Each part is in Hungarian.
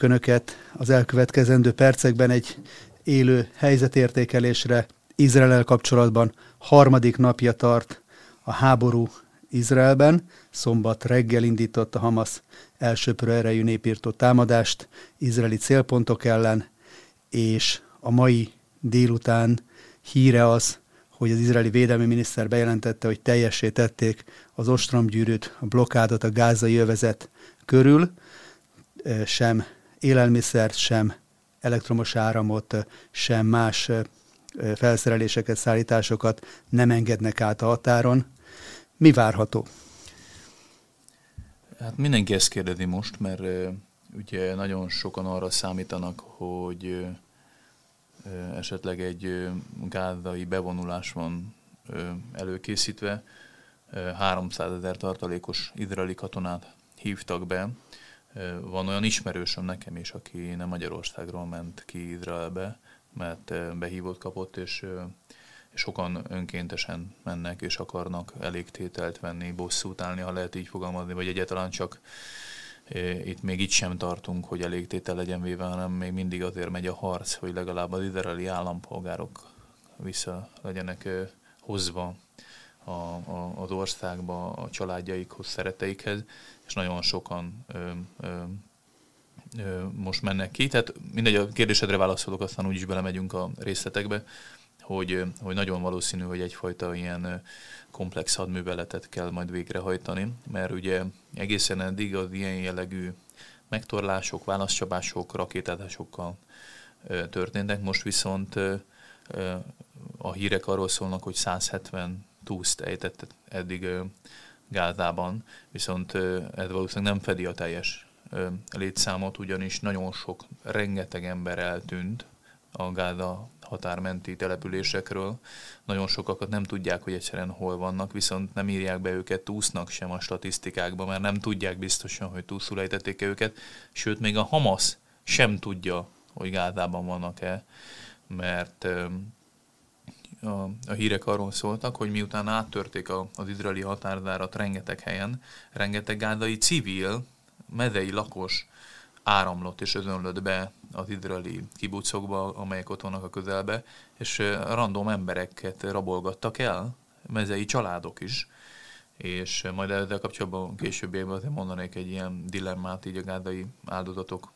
Önöket az elkövetkezendő percekben egy élő helyzetértékelésre Izrael kapcsolatban harmadik napja tart a háború Izraelben. Szombat reggel indított a Hamas elsőprő erejű népírtó támadást izraeli célpontok ellen, és a mai délután híre az, hogy az izraeli védelmi miniszter bejelentette, hogy teljessé tették az ostromgyűrűt, a blokkádot a gázai övezet körül, sem élelmiszert, sem elektromos áramot, sem más felszereléseket, szállításokat nem engednek át a határon. Mi várható? Hát mindenki ezt kérdezi most, mert ugye nagyon sokan arra számítanak, hogy esetleg egy gázai bevonulás van előkészítve. 300 ezer tartalékos izraeli katonát hívtak be. Van olyan ismerősöm nekem is, aki nem Magyarországról ment ki Izraelbe, mert behívott kapott, és, sokan önkéntesen mennek, és akarnak elégtételt venni, bosszút állni, ha lehet így fogalmazni, vagy egyáltalán csak itt még itt sem tartunk, hogy elégtétel legyen véve, hanem még mindig azért megy a harc, hogy legalább az izraeli állampolgárok vissza legyenek hozva a, a, az országba, a családjaikhoz, szereteikhez, és nagyon sokan ö, ö, ö, most mennek ki. Tehát mindegy, a kérdésedre válaszolok, aztán úgyis belemegyünk a részletekbe, hogy, hogy nagyon valószínű, hogy egyfajta ilyen komplex hadműveletet kell majd végrehajtani, mert ugye egészen eddig az ilyen jellegű megtorlások, válaszcsapások, rakétázásokkal történtek, most viszont a hírek arról szólnak, hogy 170 túszt ejtett eddig Gázában, viszont ez valószínűleg nem fedi a teljes létszámot, ugyanis nagyon sok, rengeteg ember eltűnt a Gáza határmenti településekről. Nagyon sokakat nem tudják, hogy egyszerűen hol vannak, viszont nem írják be őket túsznak sem a statisztikákba, mert nem tudják biztosan, hogy túszul ejtették -e őket, sőt még a Hamas sem tudja, hogy Gázában vannak-e, mert a, a hírek arról szóltak, hogy miután áttörték a, az izraeli határzárat rengeteg helyen, rengeteg gázai civil, mezei lakos áramlott és özönlött be az izraeli kibucokba, amelyek ott vannak a közelbe, és random embereket rabolgattak el, mezei családok is, és majd ezzel kapcsolatban később azért mondanék egy ilyen dilemmát így a gázai áldozatok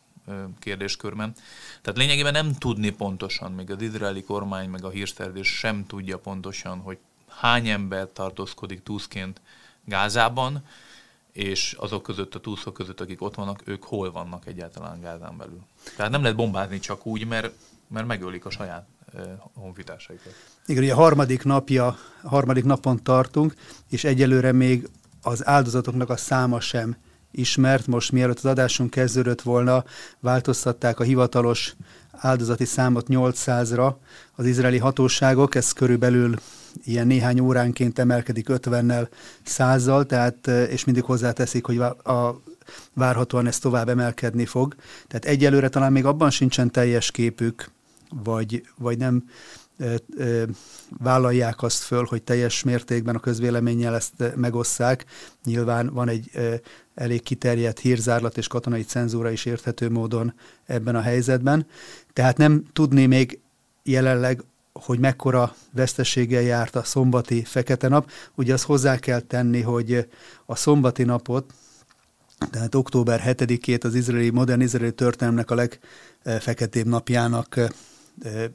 kérdéskörben. Tehát lényegében nem tudni pontosan, még az izraeli kormány, meg a hírszerzés sem tudja pontosan, hogy hány ember tartózkodik túszként Gázában, és azok között, a túszok között, akik ott vannak, ők hol vannak egyáltalán Gázán belül. Tehát nem lehet bombázni csak úgy, mert, mert megölik a saját honfitársaikat. Igen, ugye a harmadik napja, harmadik napon tartunk, és egyelőre még az áldozatoknak a száma sem ismert. Most mielőtt az adásunk kezdődött volna, változtatták a hivatalos áldozati számot 800-ra az izraeli hatóságok, ez körülbelül ilyen néhány óránként emelkedik 50-nel, 100 tehát, és mindig hozzáteszik, hogy a, várhatóan ez tovább emelkedni fog. Tehát egyelőre talán még abban sincsen teljes képük, vagy, vagy nem vállalják azt föl, hogy teljes mértékben a közvéleménnyel ezt megosszák. Nyilván van egy elég kiterjedt hírzárlat és katonai cenzúra is érthető módon ebben a helyzetben. Tehát nem tudni még jelenleg, hogy mekkora veszteséggel járt a szombati fekete nap. Ugye azt hozzá kell tenni, hogy a szombati napot, tehát október 7-ét az izraeli, modern izraeli történelmnek a legfeketébb napjának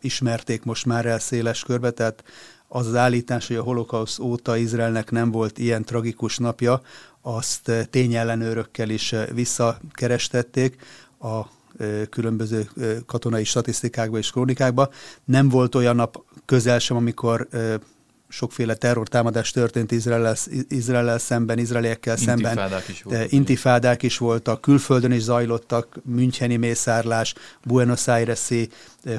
ismerték most már el széles körbe, tehát az az állítás, hogy a holokausz óta Izraelnek nem volt ilyen tragikus napja, azt tényellenőrökkel is visszakerestették a különböző katonai statisztikákba és krónikákba. Nem volt olyan nap közel sem, amikor sokféle terrortámadás történt Izrael Izrael szemben, izraeliekkel szemben. Intifádák is, volt, intifádák is voltak, külföldön is zajlottak, Müncheni mészárlás, Buenos Aires-i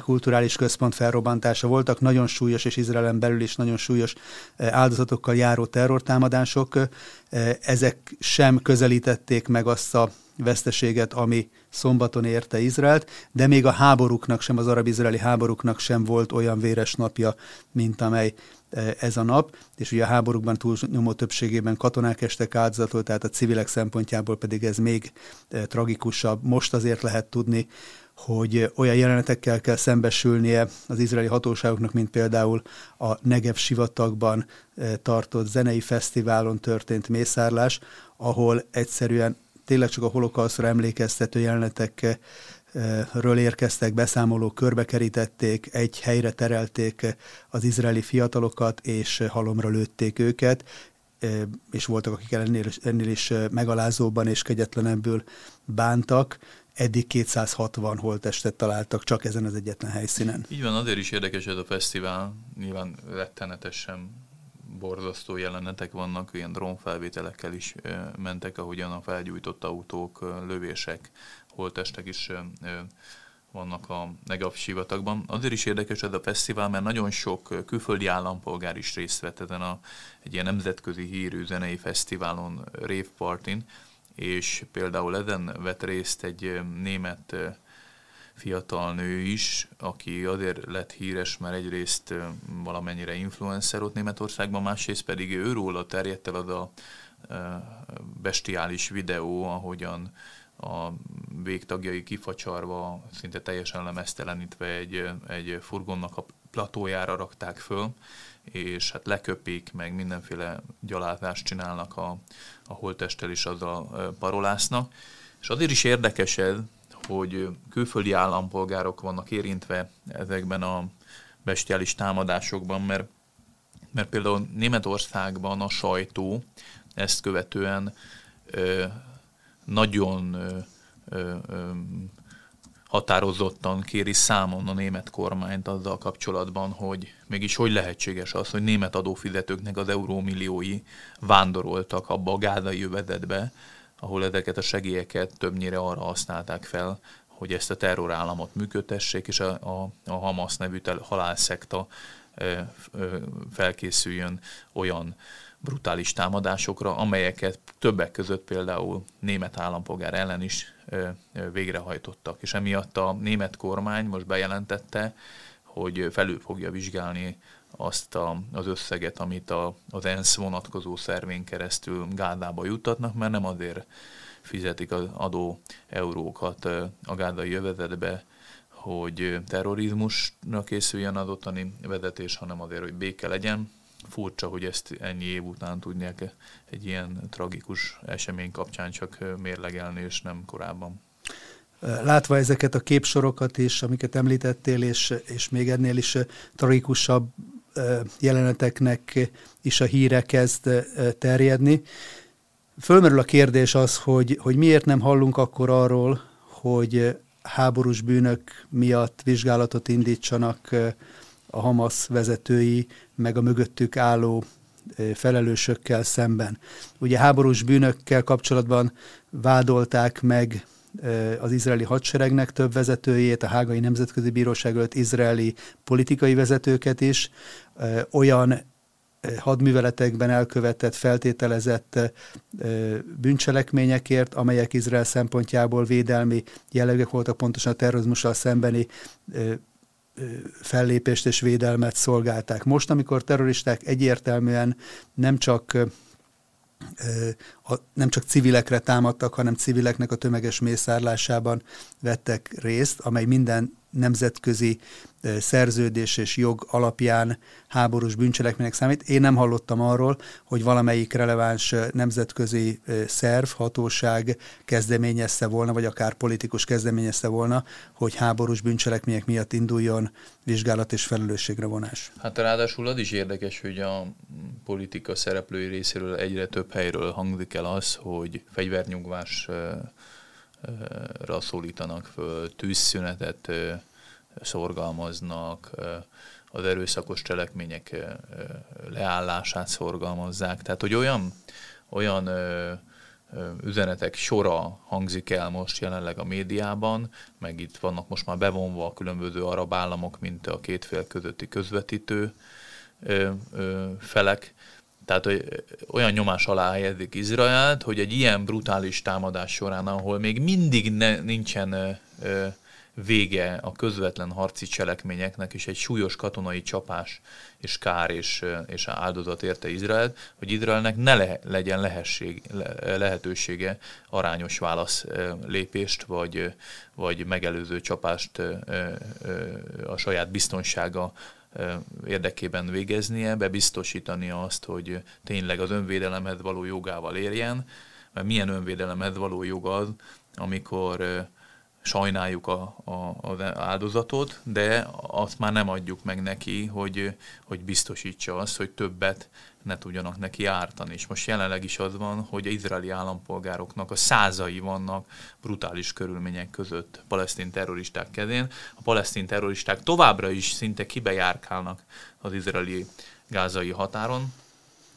kulturális központ felrobbantása voltak, nagyon súlyos, és Izraelen belül is nagyon súlyos áldozatokkal járó terrortámadások. Ezek sem közelítették meg azt a veszteséget, ami szombaton érte Izraelt, de még a háborúknak sem, az arab-izraeli háborúknak sem volt olyan véres napja, mint amely ez a nap, és ugye a háborúkban túlnyomó többségében katonák estek áldozatot, tehát a civilek szempontjából pedig ez még e, tragikusabb. Most azért lehet tudni, hogy olyan jelenetekkel kell szembesülnie az izraeli hatóságoknak, mint például a Negev sivatagban eh, tartott zenei fesztiválon történt mészárlás, ahol egyszerűen tényleg csak a holokauszra emlékeztető jelenetekről érkeztek beszámolók, körbekerítették, egy helyre terelték az izraeli fiatalokat, és halomra lőtték őket, és voltak, akik ennél, ennél is megalázóban és kegyetlenebbül bántak eddig 260 holtestet találtak csak ezen az egyetlen helyszínen. Így van, azért is érdekes ez a fesztivál, nyilván rettenetesen borzasztó jelenetek vannak, ilyen drónfelvételekkel is mentek, ahogyan a felgyújtott autók, lövések, holtestek is vannak a Negav sivatagban. Azért is érdekes ez a fesztivál, mert nagyon sok külföldi állampolgár is részt vett ezen a, egy ilyen nemzetközi hírű zenei fesztiválon, Rave Partin, és például ezen vett részt egy német fiatal nő is, aki azért lett híres, mert egyrészt valamennyire influencer ott Németországban, másrészt pedig őróla terjedt el az a bestiális videó, ahogyan a végtagjai kifacsarva, szinte teljesen lemesztelenítve egy, egy furgonnak a platójára rakták föl, és hát leköpik, meg mindenféle gyalázást csinálnak a, a holttesttel is azzal parolásznak. És azért is érdekes ez, hogy külföldi állampolgárok vannak érintve ezekben a bestiális támadásokban, mert, mert például Németországban a sajtó ezt követően nagyon határozottan kéri számon a német kormányt azzal kapcsolatban, hogy mégis hogy lehetséges az, hogy német adófizetőknek az eurómilliói vándoroltak abba a gázai jövedetbe, ahol ezeket a segélyeket többnyire arra használták fel, hogy ezt a terrorállamot működtessék, és a, a, a Hamas nevű halálszekta felkészüljön olyan brutális támadásokra, amelyeket többek között például német állampolgár ellen is végrehajtottak. És emiatt a német kormány most bejelentette, hogy felül fogja vizsgálni azt a, az összeget, amit a, az ENSZ vonatkozó szervén keresztül Gádába juttatnak, mert nem azért fizetik az adó eurókat a gádai jövezetbe, hogy terrorizmusra készüljön az ottani vezetés, hanem azért, hogy béke legyen, furcsa, hogy ezt ennyi év után tudják egy ilyen tragikus esemény kapcsán csak mérlegelni, és nem korábban. Látva ezeket a képsorokat is, amiket említettél, és, és még ennél is tragikusabb jeleneteknek is a híre kezd terjedni. Fölmerül a kérdés az, hogy, hogy miért nem hallunk akkor arról, hogy háborús bűnök miatt vizsgálatot indítsanak a Hamas vezetői, meg a mögöttük álló felelősökkel szemben. Ugye háborús bűnökkel kapcsolatban vádolták meg az izraeli hadseregnek több vezetőjét, a Hágai Nemzetközi Bíróság előtt izraeli politikai vezetőket is, olyan hadműveletekben elkövetett, feltételezett bűncselekményekért, amelyek Izrael szempontjából védelmi jellegek voltak, pontosan a terrorizmussal szembeni fellépést és védelmet szolgálták. Most, amikor terroristák egyértelműen nem csak nem csak civilekre támadtak, hanem civileknek a tömeges mészárlásában vettek részt, amely minden nemzetközi szerződés és jog alapján háborús bűncselekménynek számít. Én nem hallottam arról, hogy valamelyik releváns nemzetközi szerv, hatóság kezdeményezte volna, vagy akár politikus kezdeményezte volna, hogy háborús bűncselekmények miatt induljon vizsgálat és felelősségre vonás. Hát ráadásul az is érdekes, hogy a politika szereplői részéről egyre több helyről hangzik el az, hogy fegyvernyugvás szólítanak föl, tűzszünetet szorgalmaznak, az erőszakos cselekmények leállását szorgalmazzák. Tehát, hogy olyan, olyan üzenetek sora hangzik el most jelenleg a médiában, meg itt vannak most már bevonva a különböző arab államok, mint a két fél közötti közvetítő felek, Tehát hogy olyan nyomás alá helyezik Izraelt, hogy egy ilyen brutális támadás során, ahol még mindig ne, nincsen ö, vége a közvetlen harci cselekményeknek, és egy súlyos katonai csapás és kár és, és áldozat érte Izraelt, hogy Izraelnek ne le, legyen lehesség, le, lehetősége arányos válasz lépést, vagy, vagy megelőző csapást a saját biztonsága érdekében végeznie, bebiztosítani azt, hogy tényleg az önvédelemhez való jogával érjen, mert milyen önvédelemhez való jog az, amikor sajnáljuk a, a, az áldozatot, de azt már nem adjuk meg neki, hogy, hogy biztosítsa azt, hogy többet ne tudjanak neki ártani. És most jelenleg is az van, hogy az izraeli állampolgároknak a százai vannak brutális körülmények között palesztin terroristák kezén. A palesztin terroristák továbbra is szinte kibejárkálnak az izraeli gázai határon,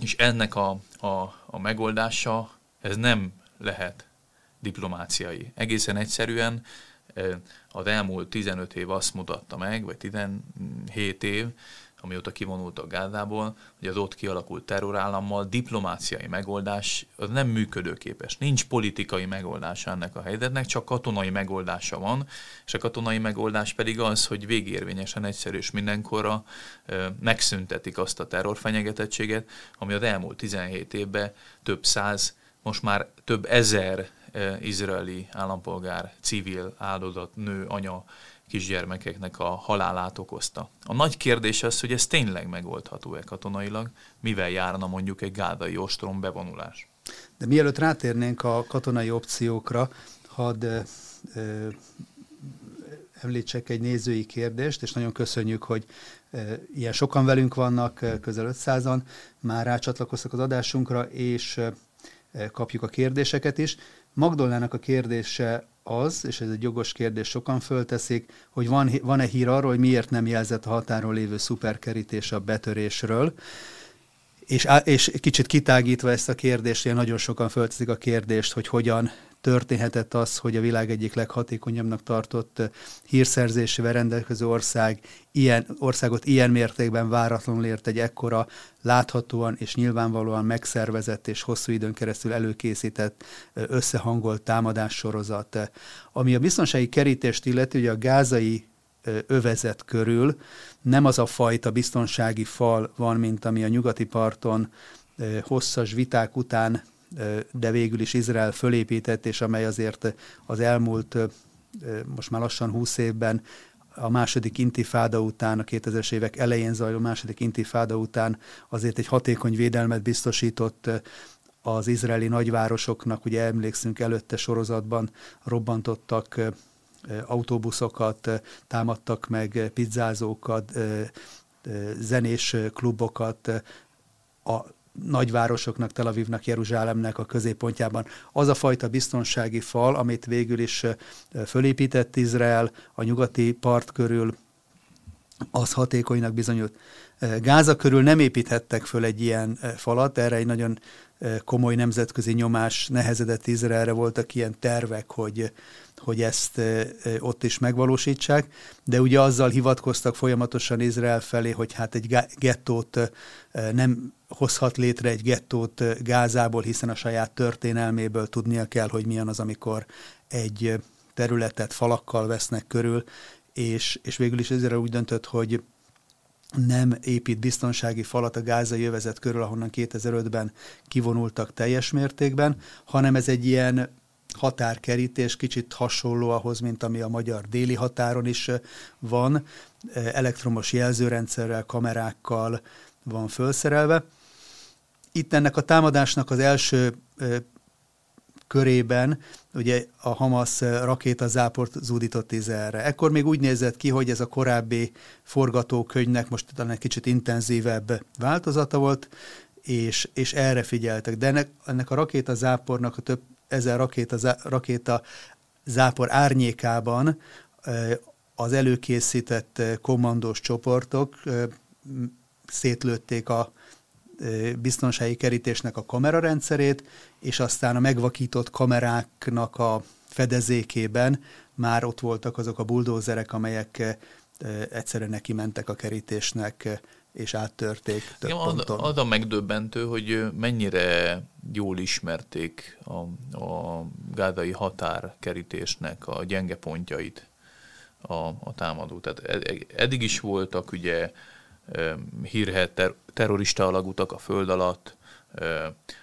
és ennek a, a, a megoldása, ez nem lehet diplomáciai. Egészen egyszerűen az elmúlt 15 év azt mutatta meg, vagy 17 év, amióta kivonultak Gázából, hogy az ott kialakult terrorállammal diplomáciai megoldás az nem működőképes. Nincs politikai megoldása ennek a helyzetnek, csak katonai megoldása van, és a katonai megoldás pedig az, hogy végérvényesen egyszer és mindenkorra megszüntetik azt a terrorfenyegetettséget, ami az elmúlt 17 évben több száz, most már több ezer izraeli állampolgár, civil áldozat, nő, anya, kisgyermekeknek a halálát okozta. A nagy kérdés az, hogy ez tényleg megoldható-e katonailag, mivel járna mondjuk egy gádai ostrom bevonulás. De mielőtt rátérnénk a katonai opciókra, hadd ö, említsek egy nézői kérdést, és nagyon köszönjük, hogy ilyen sokan velünk vannak, közel 500-an, már rácsatlakoztak az adásunkra, és kapjuk a kérdéseket is. Magdolnának a kérdése az, és ez egy jogos kérdés, sokan fölteszik, hogy van, van-e hír arról, hogy miért nem jelzett a határon lévő szuperkerítés a betörésről, és, és kicsit kitágítva ezt a kérdést, ilyen nagyon sokan fölteszik a kérdést, hogy hogyan történhetett az, hogy a világ egyik leghatékonyabbnak tartott hírszerzésével rendelkező ország ilyen, országot ilyen mértékben váratlanul ért egy ekkora láthatóan és nyilvánvalóan megszervezett és hosszú időn keresztül előkészített összehangolt támadássorozat. Ami a biztonsági kerítést illeti, ugye a gázai övezet körül nem az a fajta biztonsági fal van, mint ami a nyugati parton hosszas viták után de végül is Izrael fölépített, és amely azért az elmúlt most már lassan 20 évben a második intifáda után, a 2000-es évek elején zajló második intifáda után azért egy hatékony védelmet biztosított az izraeli nagyvárosoknak, ugye emlékszünk előtte sorozatban robbantottak autóbuszokat, támadtak meg pizzázókat, zenés klubokat, a nagyvárosoknak, Tel Avivnak, Jeruzsálemnek a középpontjában. Az a fajta biztonsági fal, amit végül is fölépített Izrael a nyugati part körül, az hatékonynak bizonyult. Gáza körül nem építhettek föl egy ilyen falat, erre egy nagyon komoly nemzetközi nyomás nehezedett Izraelre, voltak ilyen tervek, hogy, hogy ezt ott is megvalósítsák, de ugye azzal hivatkoztak folyamatosan Izrael felé, hogy hát egy gettót nem hozhat létre egy gettót Gázából, hiszen a saját történelméből tudnia kell, hogy milyen az, amikor egy területet falakkal vesznek körül, és, és végül is Izrael úgy döntött, hogy nem épít biztonsági falat a gázai övezet körül, ahonnan 2005-ben kivonultak teljes mértékben, hanem ez egy ilyen határkerítés, kicsit hasonló ahhoz, mint ami a magyar déli határon is van, elektromos jelzőrendszerrel, kamerákkal van felszerelve. Itt ennek a támadásnak az első körében ugye a Hamas rakétazáport zúdított Izraelre. Ekkor még úgy nézett ki, hogy ez a korábbi forgatókönyvnek most talán egy kicsit intenzívebb változata volt, és, és erre figyeltek. De ennek, ennek a rakétazápornak a több ezer rakéta, rakéta zápor árnyékában az előkészített kommandós csoportok szétlőtték a biztonsági kerítésnek a kamerarendszerét, és aztán a megvakított kameráknak a fedezékében már ott voltak azok a buldózerek, amelyek egyszerűen neki mentek a kerítésnek és áttörték több Igen, ponton. Az, a megdöbbentő, hogy mennyire jól ismerték a, a gázai határkerítésnek a gyenge pontjait a, a támadó. Tehát e, e, eddig is voltak ugye hírhet ter, terrorista alagutak a föld alatt,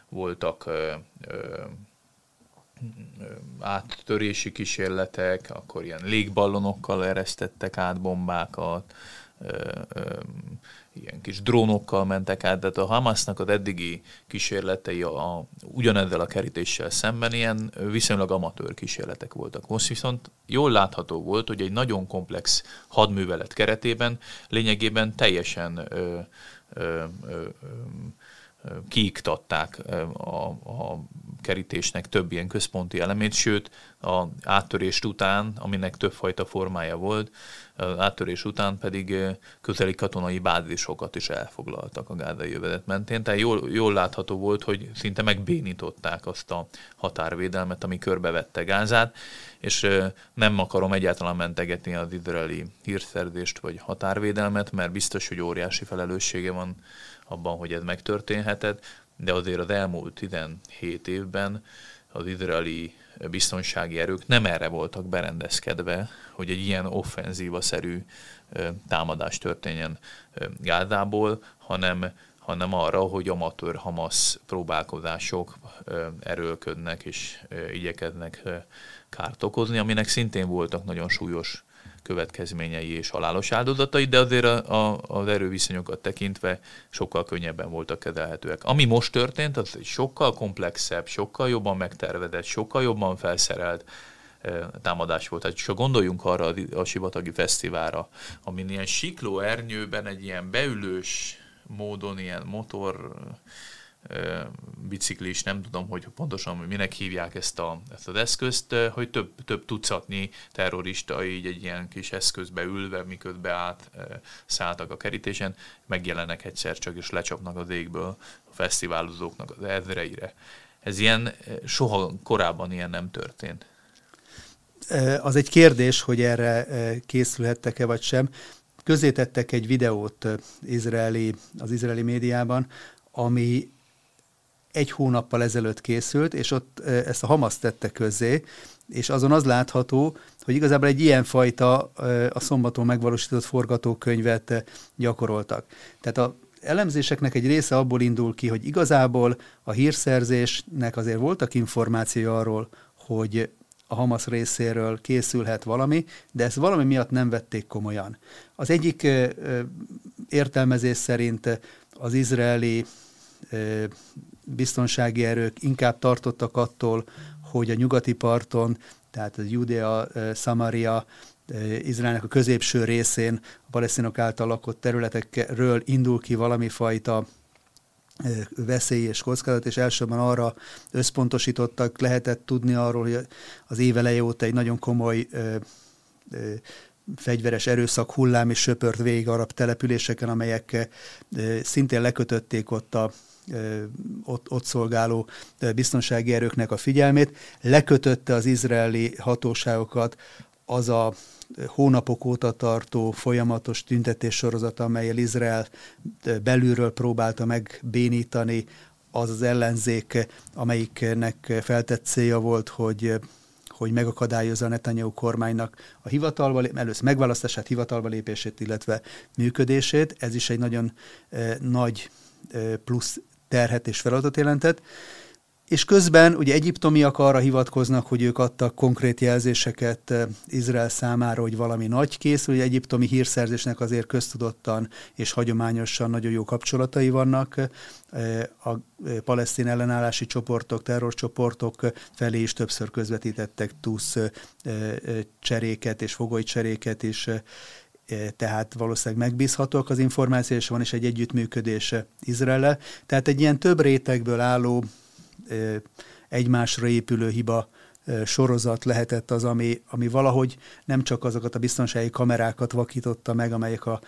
voltak áttörési kísérletek, akkor ilyen légballonokkal eresztettek át bombákat, ilyen kis drónokkal mentek át, de a Hamasnak az eddigi kísérletei a, a, ugyanezzel a kerítéssel szemben ilyen viszonylag amatőr kísérletek voltak. Most viszont jól látható volt, hogy egy nagyon komplex hadművelet keretében lényegében teljesen ö, ö, ö, kiiktatták a, a kerítésnek több ilyen központi elemét, sőt, a áttörést után, aminek többfajta formája volt, áttörés után pedig közeli katonai bázisokat is elfoglaltak a gázai jövedet mentén. Tehát jól, jól látható volt, hogy szinte megbénították azt a határvédelmet, ami körbevette Gázát, és nem akarom egyáltalán mentegetni az izraeli hírszerzést vagy határvédelmet, mert biztos, hogy óriási felelőssége van abban, hogy ez megtörténhetett, de azért az elmúlt 17 évben az izraeli biztonsági erők nem erre voltak berendezkedve, hogy egy ilyen offenzíva-szerű támadás történjen Gázából, hanem, hanem arra, hogy amatőr Hamas próbálkozások erőlködnek és igyekeznek kárt okozni, aminek szintén voltak nagyon súlyos következményei és halálos áldozatai, de azért a, a, az erőviszonyokat tekintve sokkal könnyebben voltak kezelhetőek. Ami most történt, az egy sokkal komplexebb, sokkal jobban megtervezett, sokkal jobban felszerelt támadás volt. Tehát csak gondoljunk arra a Sivatagi Fesztiválra, amin ilyen sikló ernyőben egy ilyen beülős módon, ilyen motor biciklis, nem tudom, hogy pontosan minek hívják ezt, a, ezt az eszközt, hogy több, több tucatnyi terrorista így egy ilyen kis eszközbe ülve, miközben át szálltak a kerítésen, megjelenek egyszer csak, és lecsapnak az égből a fesztiválozóknak az ezreire. Ez ilyen, soha korábban ilyen nem történt. Az egy kérdés, hogy erre készülhettek-e vagy sem. Közétettek egy videót izraeli, az izraeli médiában, ami egy hónappal ezelőtt készült, és ott ezt a Hamas tette közzé, és azon az látható, hogy igazából egy ilyenfajta a szombaton megvalósított forgatókönyvet gyakoroltak. Tehát a elemzéseknek egy része abból indul ki, hogy igazából a hírszerzésnek azért voltak információi arról, hogy a Hamas részéről készülhet valami, de ezt valami miatt nem vették komolyan. Az egyik értelmezés szerint az izraeli biztonsági erők inkább tartottak attól, hogy a nyugati parton, tehát a Judea, Samaria, Izraelnek a középső részén, a palesztinok által lakott területekről indul ki valami fajta veszély és kockázat, és elsősorban arra összpontosítottak, lehetett tudni arról, hogy az éveleje óta egy nagyon komoly ö, ö, fegyveres erőszak hullám és söpört végig arab településeken, amelyek ö, szintén lekötötték ott a ott, ott szolgáló biztonsági erőknek a figyelmét, lekötötte az izraeli hatóságokat az a hónapok óta tartó folyamatos tüntetés sorozat, amelyel Izrael belülről próbálta megbénítani az az ellenzék, amelyiknek feltett célja volt, hogy hogy megakadályozza a Netanyahu kormánynak a hivatalba, először megválasztását, hivatalba lépését, illetve működését. Ez is egy nagyon eh, nagy plusz terhet és feladatot jelentett, és közben ugye egyiptomiak arra hivatkoznak, hogy ők adtak konkrét jelzéseket eh, Izrael számára, hogy valami nagy készül, hogy egyiptomi hírszerzésnek azért köztudottan és hagyományosan nagyon jó kapcsolatai vannak. Eh, a eh, palesztin ellenállási csoportok, terrorcsoportok felé is többször közvetítettek túsz cseréket és fogoly cseréket is, tehát valószínűleg megbízhatóak az információ, és van is egy együttműködés Izrael. Tehát egy ilyen több rétegből álló, egymásra épülő hiba sorozat lehetett az, ami, ami valahogy nem csak azokat a biztonsági kamerákat vakította meg, amelyek a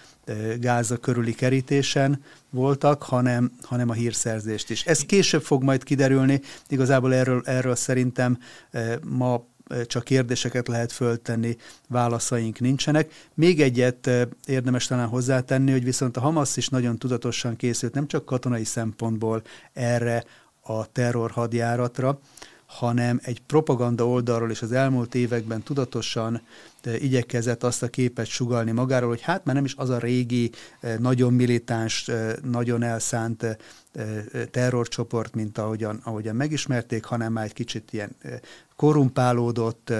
Gáza körüli kerítésen voltak, hanem, hanem a hírszerzést is. Ez később fog majd kiderülni, igazából erről, erről szerintem ma csak kérdéseket lehet föltenni, válaszaink nincsenek. Még egyet érdemes talán hozzátenni, hogy viszont a Hamas is nagyon tudatosan készült, nem csak katonai szempontból erre a terror hadjáratra, hanem egy propaganda oldalról is az elmúlt években tudatosan igyekezett azt a képet sugalni magáról, hogy hát már nem is az a régi, nagyon militáns, nagyon elszánt terrorcsoport, mint ahogyan, ahogyan megismerték, hanem már egy kicsit ilyen korumpálódott,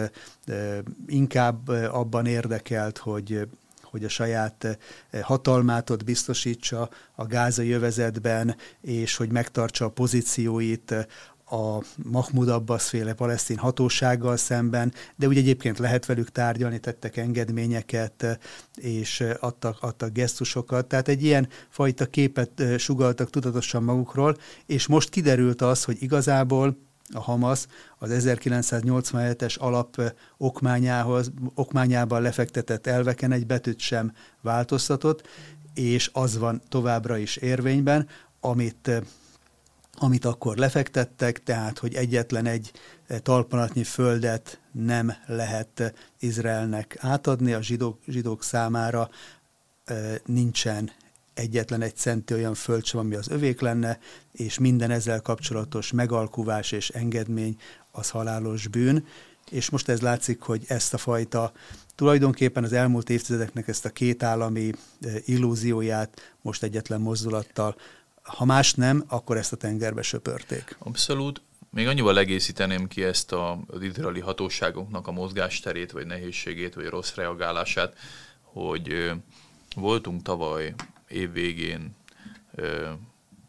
inkább abban érdekelt, hogy hogy a saját hatalmát ott biztosítsa a gázai jövezetben, és hogy megtartsa a pozícióit a Mahmoud Abbas féle palesztin hatósággal szemben, de úgy egyébként lehet velük tárgyalni, tettek engedményeket, és adtak, adtak gesztusokat. Tehát egy ilyen fajta képet sugaltak tudatosan magukról, és most kiderült az, hogy igazából a Hamas az 1987-es alap okmányához, okmányában lefektetett elveken egy betűt sem változtatott, és az van továbbra is érvényben, amit amit akkor lefektettek, tehát, hogy egyetlen egy talpanatnyi földet nem lehet Izraelnek átadni, a zsidók, zsidók számára nincsen egyetlen egy centi olyan föld sem, ami az övék lenne, és minden ezzel kapcsolatos megalkuvás és engedmény az halálos bűn. És most ez látszik, hogy ezt a fajta tulajdonképpen az elmúlt évtizedeknek ezt a két állami illúzióját most egyetlen mozdulattal ha más nem, akkor ezt a tengerbe söpörték. Abszolút. Még annyival egészíteném ki ezt a, az izraeli hatóságoknak a mozgásterét, vagy nehézségét, vagy rossz reagálását, hogy voltunk tavaly év végén ö,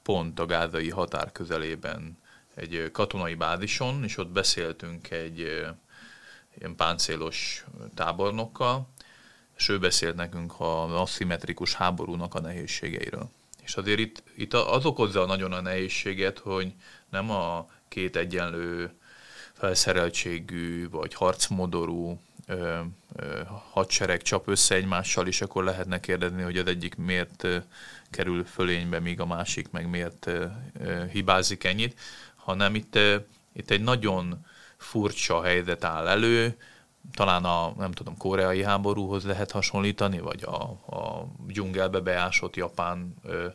pont a gázai határ közelében egy katonai bázison, és ott beszéltünk egy ilyen páncélos tábornokkal, és ő beszélt nekünk a aszimmetrikus háborúnak a nehézségeiről. És azért itt, itt az okozza nagyon a nehézséget, hogy nem a két egyenlő felszereltségű vagy harcmodorú ö, ö, hadsereg csap össze egymással, és akkor lehetne kérdezni, hogy az egyik miért ö, kerül fölénybe, míg a másik meg miért ö, ö, hibázik ennyit, hanem itt, ö, itt egy nagyon furcsa helyzet áll elő, talán a, nem tudom, koreai háborúhoz lehet hasonlítani, vagy a, a dzsungelbe beásott japán ö,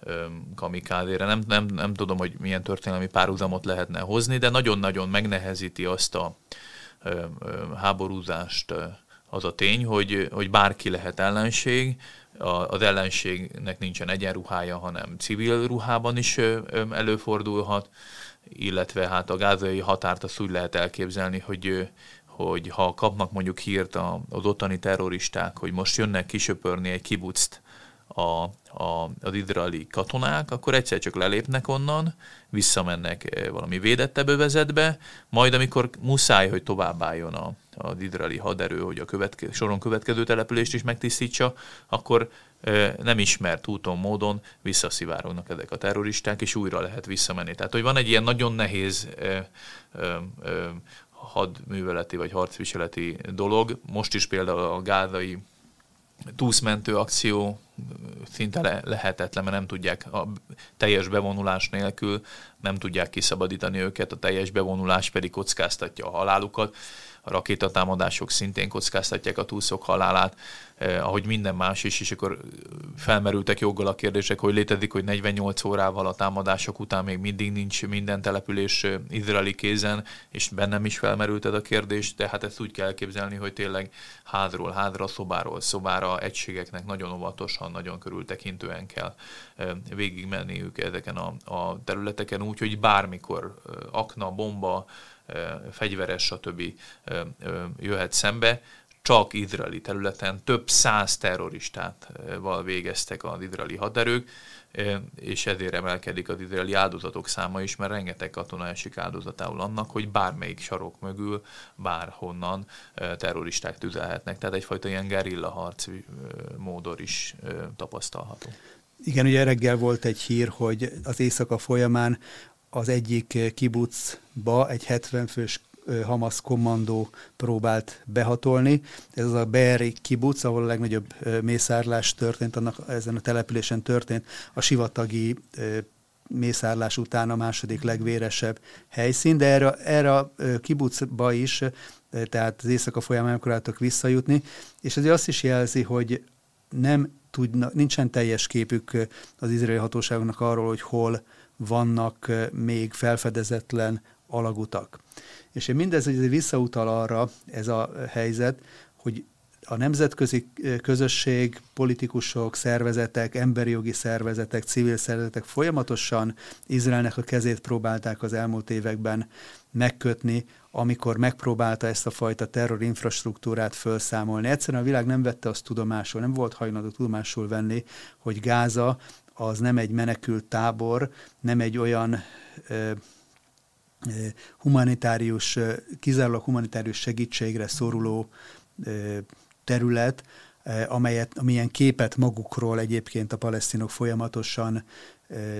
ö, kamikádére. Nem, nem, nem tudom, hogy milyen történelmi párhuzamot lehetne hozni, de nagyon-nagyon megnehezíti azt a ö, ö, háborúzást az a tény, hogy, hogy bárki lehet ellenség, a, az ellenségnek nincsen egyenruhája, hanem civil ruhában is előfordulhat, illetve hát a gázai határt azt úgy lehet elképzelni, hogy hogy ha kapnak mondjuk hírt az ottani terroristák, hogy most jönnek kisöpörni egy kibuczt a, a, az izraeli katonák, akkor egyszer csak lelépnek onnan, visszamennek eh, valami védettebb övezetbe, majd amikor muszáj, hogy továbbálljon a, az izraeli haderő, hogy a követke, soron következő települést is megtisztítsa, akkor eh, nem ismert úton, módon visszaszivárognak ezek a terroristák, és újra lehet visszamenni. Tehát, hogy van egy ilyen nagyon nehéz eh, hadműveleti vagy harcviseleti dolog. Most is például a gázai túszmentő akció szinte le- lehetetlen, mert nem tudják a teljes bevonulás nélkül, nem tudják kiszabadítani őket, a teljes bevonulás pedig kockáztatja a halálukat a rakétatámadások szintén kockáztatják a túlszok halálát, eh, ahogy minden más is, és akkor felmerültek joggal a kérdések, hogy létezik, hogy 48 órával a támadások után még mindig nincs minden település eh, izraeli kézen, és bennem is felmerült ez a kérdés, de hát ezt úgy kell elképzelni, hogy tényleg házról házra, szobáról szobára egységeknek nagyon óvatosan, nagyon körültekintően kell eh, végigmenniük ezeken a, a területeken, úgy, hogy bármikor eh, akna, bomba, fegyveres, stb. jöhet szembe, csak izraeli területen több száz terroristával végeztek az izraeli haderők, és ezért emelkedik az izraeli áldozatok száma is, mert rengeteg katona esik áldozatául annak, hogy bármelyik sarok mögül, bárhonnan terroristák tüzelhetnek. Tehát egyfajta ilyen gerilla harc módor is tapasztalható. Igen, ugye reggel volt egy hír, hogy az éjszaka folyamán az egyik kibucba egy 70 fős Hamas kommandó próbált behatolni. Ez az a Be'eri kibuc, ahol a legnagyobb mészárlás történt, annak ezen a településen történt. A sivatagi mészárlás után a második legvéresebb helyszín, de erre, erre a kibucba is, tehát az éjszaka folyamán akaráltak visszajutni, és ez azt is jelzi, hogy nem tudna, nincsen teljes képük az izraeli hatóságoknak arról, hogy hol vannak még felfedezetlen alagutak. És én mindez hogy visszautal arra ez a helyzet, hogy a nemzetközi közösség, politikusok, szervezetek, emberi jogi szervezetek, civil szervezetek folyamatosan Izraelnek a kezét próbálták az elmúlt években megkötni, amikor megpróbálta ezt a fajta terror infrastruktúrát felszámolni. Egyszerűen a világ nem vette azt tudomásul, nem volt hajlandó tudomásul venni, hogy Gáza az nem egy menekült tábor, nem egy olyan ö, humanitárius, kizárólag humanitárius segítségre szoruló terület, amelyet, amilyen képet magukról egyébként a palesztinok folyamatosan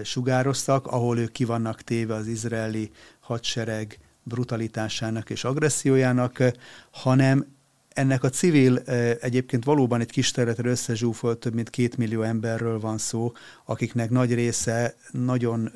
sugároztak, ahol ők ki vannak téve az izraeli hadsereg brutalitásának és agressziójának, hanem ennek a civil, egyébként valóban egy kis területre összezsúfolt több mint két millió emberről van szó, akiknek nagy része nagyon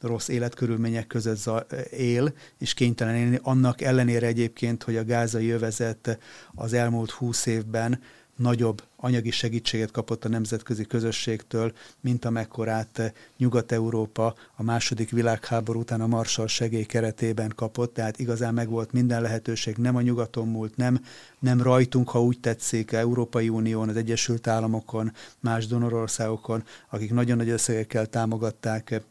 rossz életkörülmények között él, és kénytelen élni. Annak ellenére egyébként, hogy a gázai övezet az elmúlt húsz évben nagyobb anyagi segítséget kapott a nemzetközi közösségtől, mint amekkorát Nyugat-Európa a második világháború után a Marshall segély keretében kapott, tehát igazán megvolt minden lehetőség, nem a nyugaton múlt, nem, nem rajtunk, ha úgy tetszik, Európai Unión, az Egyesült Államokon, más donorországokon, akik nagyon nagy összegekkel támogatták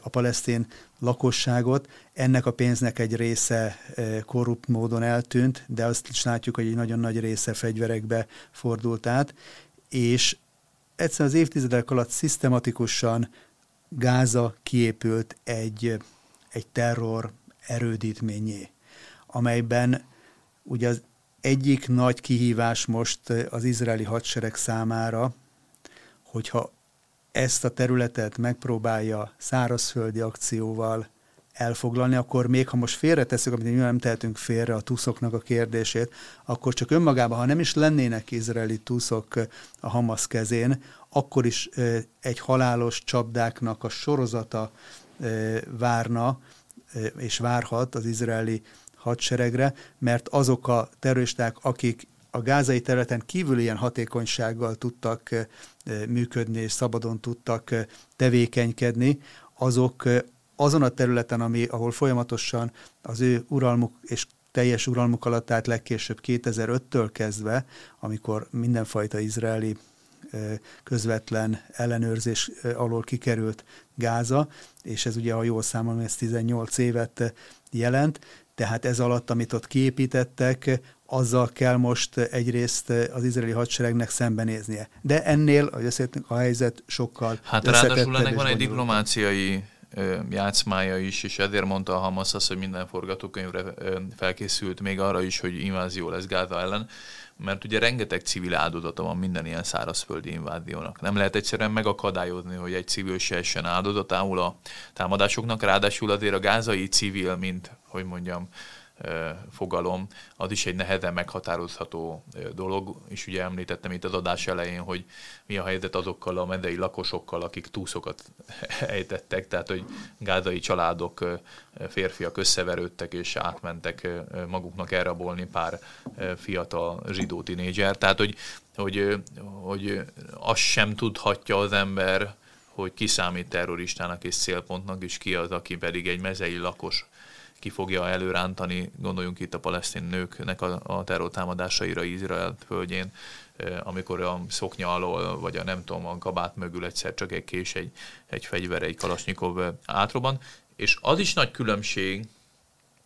a palesztin lakosságot. Ennek a pénznek egy része korrupt módon eltűnt, de azt is látjuk, hogy egy nagyon nagy része fegyverekbe fordult át, és egyszerűen az évtizedek alatt szisztematikusan Gáza kiépült egy, egy terror erődítményé, amelyben ugye az egyik nagy kihívás most az izraeli hadsereg számára, hogyha ezt a területet megpróbálja szárazföldi akcióval elfoglalni, akkor még ha most félretesszük, amit nem tehetünk félre a tuszoknak a kérdését, akkor csak önmagában, ha nem is lennének izraeli tuszok a Hamas kezén, akkor is egy halálos csapdáknak a sorozata várna és várhat az izraeli hadseregre, mert azok a terroristák, akik a gázai területen kívül ilyen hatékonysággal tudtak működni és szabadon tudtak tevékenykedni, azok azon a területen, ami, ahol folyamatosan az ő uralmuk és teljes uralmuk alatt, tehát legkésőbb 2005-től kezdve, amikor mindenfajta izraeli közvetlen ellenőrzés alól kikerült Gáza, és ez ugye, ha jól számolom, ez 18 évet jelent, tehát ez alatt, amit ott kiépítettek, azzal kell most egyrészt az izraeli hadseregnek szembenéznie. De ennél, ahogy beszéltünk, a helyzet sokkal Hát ráadásul ennek van egy diplomáciai játszmája is, és ezért mondta a Hamas azt, hogy minden forgatókönyvre felkészült, még arra is, hogy invázió lesz Gáza ellen, mert ugye rengeteg civil áldozata van minden ilyen szárazföldi inváziónak. Nem lehet egyszerűen megakadályozni, hogy egy civil se essen áldozatául a támadásoknak, ráadásul azért a gázai civil, mint, hogy mondjam, fogalom, az is egy nehezen meghatározható dolog, és ugye említettem itt az adás elején, hogy mi a helyzet azokkal a medei lakosokkal, akik túszokat ejtettek, tehát hogy gázai családok, férfiak összeverődtek és átmentek maguknak elrabolni pár fiatal zsidó tinédzser, tehát hogy, hogy, hogy azt sem tudhatja az ember, hogy ki számít terroristának és célpontnak, és ki az, aki pedig egy mezei lakos ki fogja előrántani, gondoljunk itt a palesztin nőknek a, a terrortámadásaira Izrael földjén, amikor a szoknya alól, vagy a nem tudom, a kabát mögül egyszer csak egy kés, egy, egy fegyver, egy kalasnyikov átroban. És az is nagy különbség,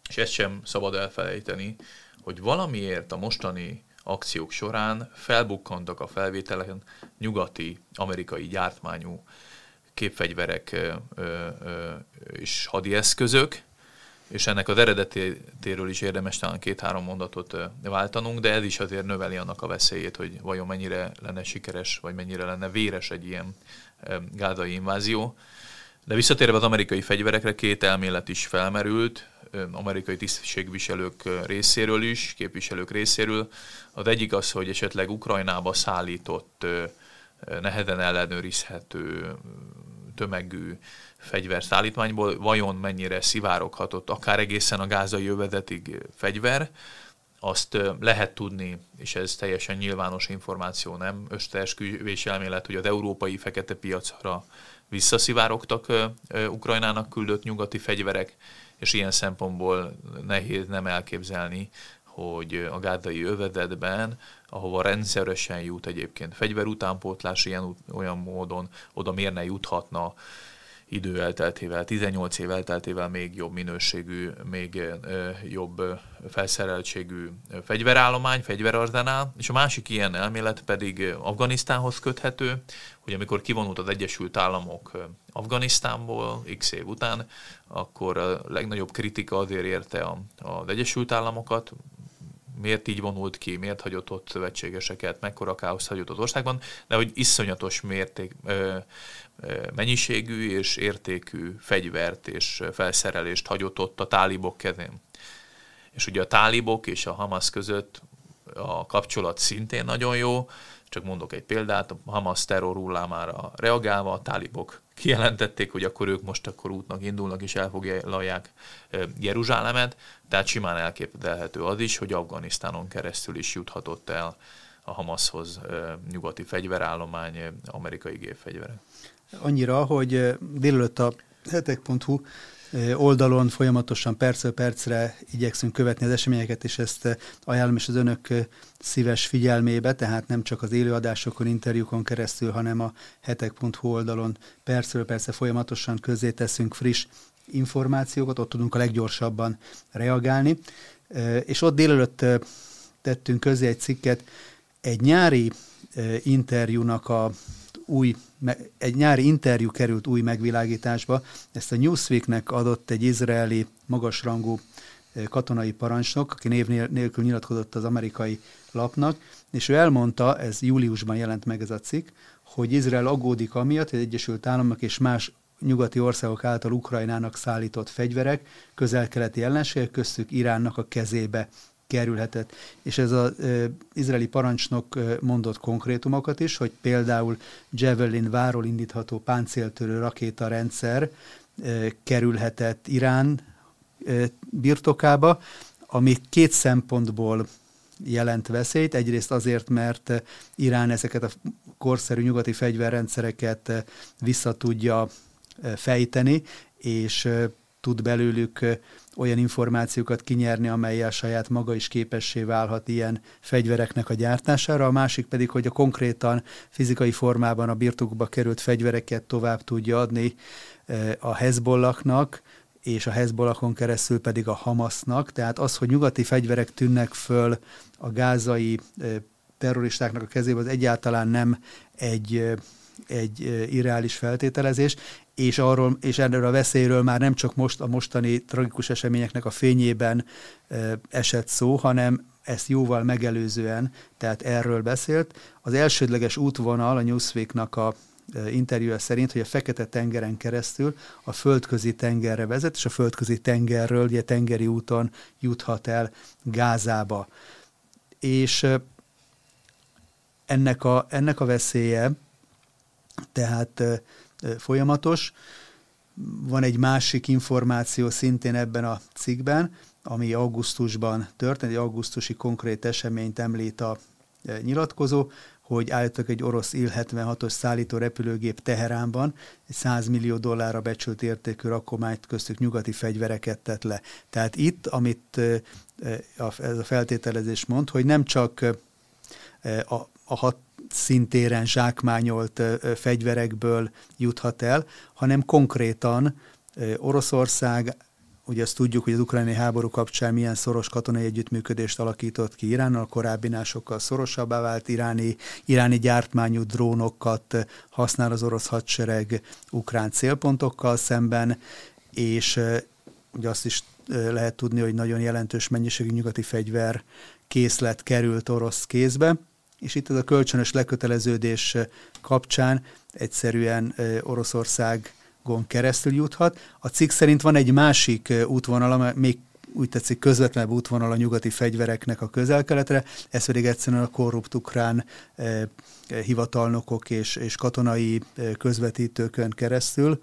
és ezt sem szabad elfelejteni, hogy valamiért a mostani akciók során felbukkantak a felvételen nyugati, amerikai gyártmányú képfegyverek és hadieszközök, és ennek az eredetéről is érdemes talán két-három mondatot váltanunk, de ez is azért növeli annak a veszélyét, hogy vajon mennyire lenne sikeres, vagy mennyire lenne véres egy ilyen gázai invázió. De visszatérve az amerikai fegyverekre, két elmélet is felmerült, amerikai tisztségviselők részéről is, képviselők részéről. Az egyik az, hogy esetleg Ukrajnába szállított nehezen ellenőrizhető tömegű fegyverszállítmányból, vajon mennyire szivároghatott akár egészen a gázai jövedetig fegyver, azt lehet tudni, és ez teljesen nyilvános információ, nem? Összeesküvés elmélet, hogy az európai fekete piacra visszaszivárogtak Ukrajnának küldött nyugati fegyverek, és ilyen szempontból nehéz nem elképzelni, hogy a gárdai övedetben, ahova rendszeresen jut egyébként fegyverutánpótlás, ilyen olyan módon oda miért ne juthatna idő elteltével, 18 év elteltével még jobb minőségű, még jobb felszereltségű fegyverállomány, fegyverarzenál, és a másik ilyen elmélet pedig Afganisztánhoz köthető, hogy amikor kivonult az Egyesült Államok Afganisztánból x év után, akkor a legnagyobb kritika azért érte az Egyesült Államokat, miért így vonult ki, miért hagyott ott szövetségeseket, mekkora káosz hagyott az országban, de hogy iszonyatos mérték, ö, ö, mennyiségű és értékű fegyvert és felszerelést hagyott ott a tálibok kezén. És ugye a tálibok és a Hamas között a kapcsolat szintén nagyon jó, csak mondok egy példát, a Hamas terror hullámára reagálva a tálibok kijelentették, hogy akkor ők most akkor útnak indulnak és elfoglalják Jeruzsálemet, tehát simán elképzelhető az is, hogy Afganisztánon keresztül is juthatott el a Hamashoz nyugati fegyverállomány, amerikai gépfegyverek. Annyira, hogy délelőtt a hetek.hu oldalon folyamatosan percről percre igyekszünk követni az eseményeket, és ezt ajánlom is az önök szíves figyelmébe, tehát nem csak az élőadásokon, interjúkon keresztül, hanem a hetek.hu oldalon percről percre folyamatosan közé teszünk friss információkat, ott tudunk a leggyorsabban reagálni. És ott délelőtt tettünk közé egy cikket egy nyári interjúnak a új, egy nyári interjú került új megvilágításba. Ezt a Newsweeknek adott egy izraeli magasrangú katonai parancsnok, aki név nélkül nyilatkozott az amerikai lapnak, és ő elmondta, ez júliusban jelent meg ez a cikk, hogy Izrael aggódik amiatt, hogy Egyesült Államok és más nyugati országok által Ukrajnának szállított fegyverek közel-keleti ellenségek köztük Iránnak a kezébe kerülhetett. És ez az izraeli parancsnok mondott konkrétumokat is, hogy például Javelin váról indítható páncéltörő rakétarendszer kerülhetett Irán birtokába, ami két szempontból jelent veszélyt. Egyrészt azért, mert Irán ezeket a korszerű nyugati fegyverrendszereket vissza tudja fejteni, és tud belőlük olyan információkat kinyerni, amelyel saját maga is képessé válhat ilyen fegyvereknek a gyártására, a másik pedig, hogy a konkrétan fizikai formában a birtokba került fegyvereket tovább tudja adni a Hezbollaknak, és a Hezbollakon keresztül pedig a Hamasnak. Tehát az, hogy nyugati fegyverek tűnnek föl a gázai terroristáknak a kezébe, az egyáltalán nem egy, egy irreális feltételezés, és, arról, és erről a veszélyről már nem csak most a mostani tragikus eseményeknek a fényében esett szó, hanem ezt jóval megelőzően, tehát erről beszélt. Az elsődleges útvonal a Newsweek-nak a interjúja szerint, hogy a Fekete-tengeren keresztül a földközi tengerre vezet, és a földközi tengerről, ugye tengeri úton juthat el Gázába. És ennek a, ennek a veszélye, tehát folyamatos. Van egy másik információ szintén ebben a cikkben, ami augusztusban történt, egy augusztusi konkrét eseményt említ a nyilatkozó, hogy állítólag egy orosz Il-76-os szállító repülőgép Teheránban egy 100 millió dollárra becsült értékű rakományt köztük nyugati fegyvereket tett le. Tehát itt, amit ez a feltételezés mond, hogy nem csak a, a hat szintéren zsákmányolt fegyverekből juthat el, hanem konkrétan Oroszország, ugye azt tudjuk, hogy az ukrajnai háború kapcsán milyen szoros katonai együttműködést alakított ki Iránnal, korábbinál sokkal szorosabbá vált iráni, iráni gyártmányú drónokat használ az orosz hadsereg ukrán célpontokkal szemben, és ugye azt is lehet tudni, hogy nagyon jelentős mennyiségű nyugati fegyver készlet került orosz kézbe, és itt ez a kölcsönös leköteleződés kapcsán egyszerűen Oroszországon keresztül juthat. A cikk szerint van egy másik útvonal, amely még úgy tetszik közvetlenebb útvonal a nyugati fegyvereknek a közelkeletre, ez pedig egyszerűen a korrupt ukrán hivatalnokok és, és katonai közvetítőkön keresztül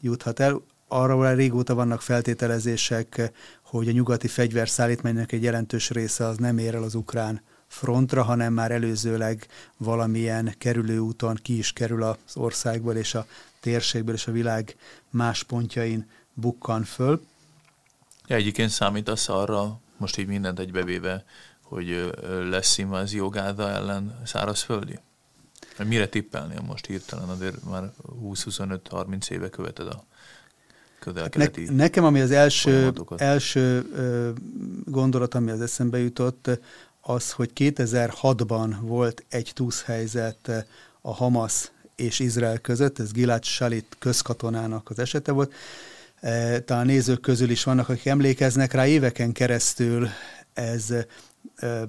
juthat el. Arra régóta vannak feltételezések, hogy a nyugati fegyverszállítmánynak egy jelentős része az nem ér el az ukrán frontra, hanem már előzőleg valamilyen kerülőúton ki is kerül az országból és a térségből és a világ más pontjain bukkan föl. Ja, egyébként számítasz arra, most így mindent egybevéve, hogy lesz invázió Gáza ellen szárazföldi? Mire tippelnél most hirtelen? Azért már 20-25-30 éve követed a közel-keleti ne, Nekem, ami az első, első gondolat, ami az eszembe jutott, az, hogy 2006-ban volt egy túszhelyzet a Hamas és Izrael között, ez Gilad Shalit közkatonának az esete volt. E, talán nézők közül is vannak, akik emlékeznek rá, éveken keresztül ez e,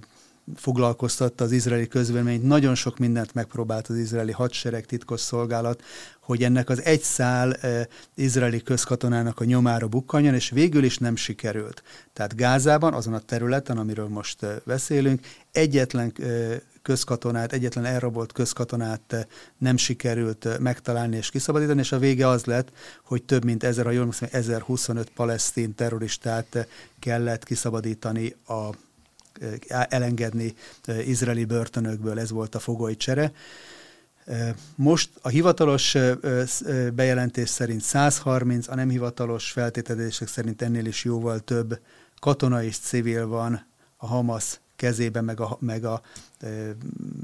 foglalkoztatta az izraeli közvéleményt. Nagyon sok mindent megpróbált az izraeli hadsereg, titkos szolgálat, hogy ennek az egy szál eh, izraeli közkatonának a nyomára bukkanjon, és végül is nem sikerült. Tehát Gázában, azon a területen, amiről most eh, beszélünk, egyetlen eh, közkatonát, egyetlen elrabolt közkatonát nem sikerült megtalálni és kiszabadítani, és a vége az lett, hogy több mint 1000, ha jól mondom, 1025 palesztin terroristát kellett kiszabadítani a elengedni izraeli börtönökből, ez volt a fogoly csere. Most a hivatalos bejelentés szerint 130, a nem hivatalos feltételezések szerint ennél is jóval több katona és civil van a Hamas kezében, meg a, meg a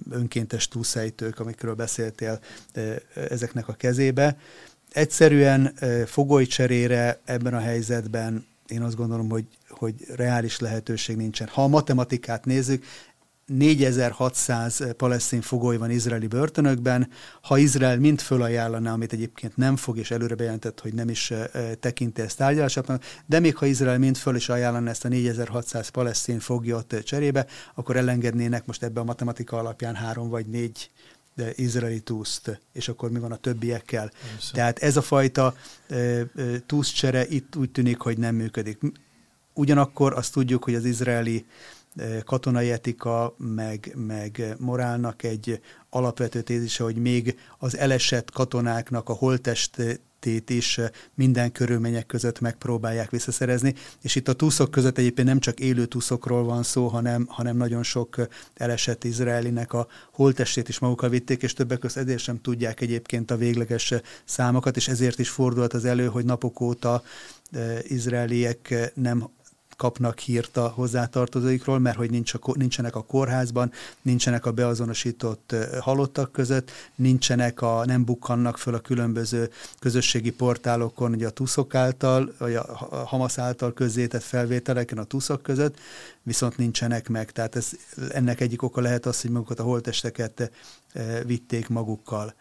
önkéntes túlszejtők, amikről beszéltél, ezeknek a kezébe. Egyszerűen fogolycserére ebben a helyzetben én azt gondolom, hogy, hogy reális lehetőség nincsen. Ha a matematikát nézzük, 4600 palesztin fogoly van izraeli börtönökben. Ha Izrael mind fölajánlaná, amit egyébként nem fog, és előre bejelentett, hogy nem is tekinti ezt tárgyalásoknak, de még ha Izrael mind föl is ajánlaná ezt a 4600 palesztin foglyot cserébe, akkor elengednének most ebbe a matematika alapján három vagy négy izraeli túszt, és akkor mi van a többiekkel. Persze. Tehát ez a fajta túszcsere itt úgy tűnik, hogy nem működik. Ugyanakkor azt tudjuk, hogy az izraeli katonai etika, meg, meg morálnak egy alapvető tézise, hogy még az elesett katonáknak a holtest is minden körülmények között megpróbálják visszaszerezni, és itt a túszok között egyébként nem csak élő túszokról van szó, hanem, hanem nagyon sok elesett izraelinek a holtestét is magukkal vitték, és többek között ezért sem tudják egyébként a végleges számokat, és ezért is fordult az elő, hogy napok óta izraeliek nem kapnak hírt a hozzátartozóikról, mert hogy nincs a, nincsenek a kórházban, nincsenek a beazonosított halottak között, nincsenek a, nem bukkannak föl a különböző közösségi portálokon, ugye a tuszok által, vagy a Hamas által közzétett felvételeken a tuszok között, viszont nincsenek meg. Tehát ez, ennek egyik oka lehet az, hogy magukat a holtesteket vitték magukkal.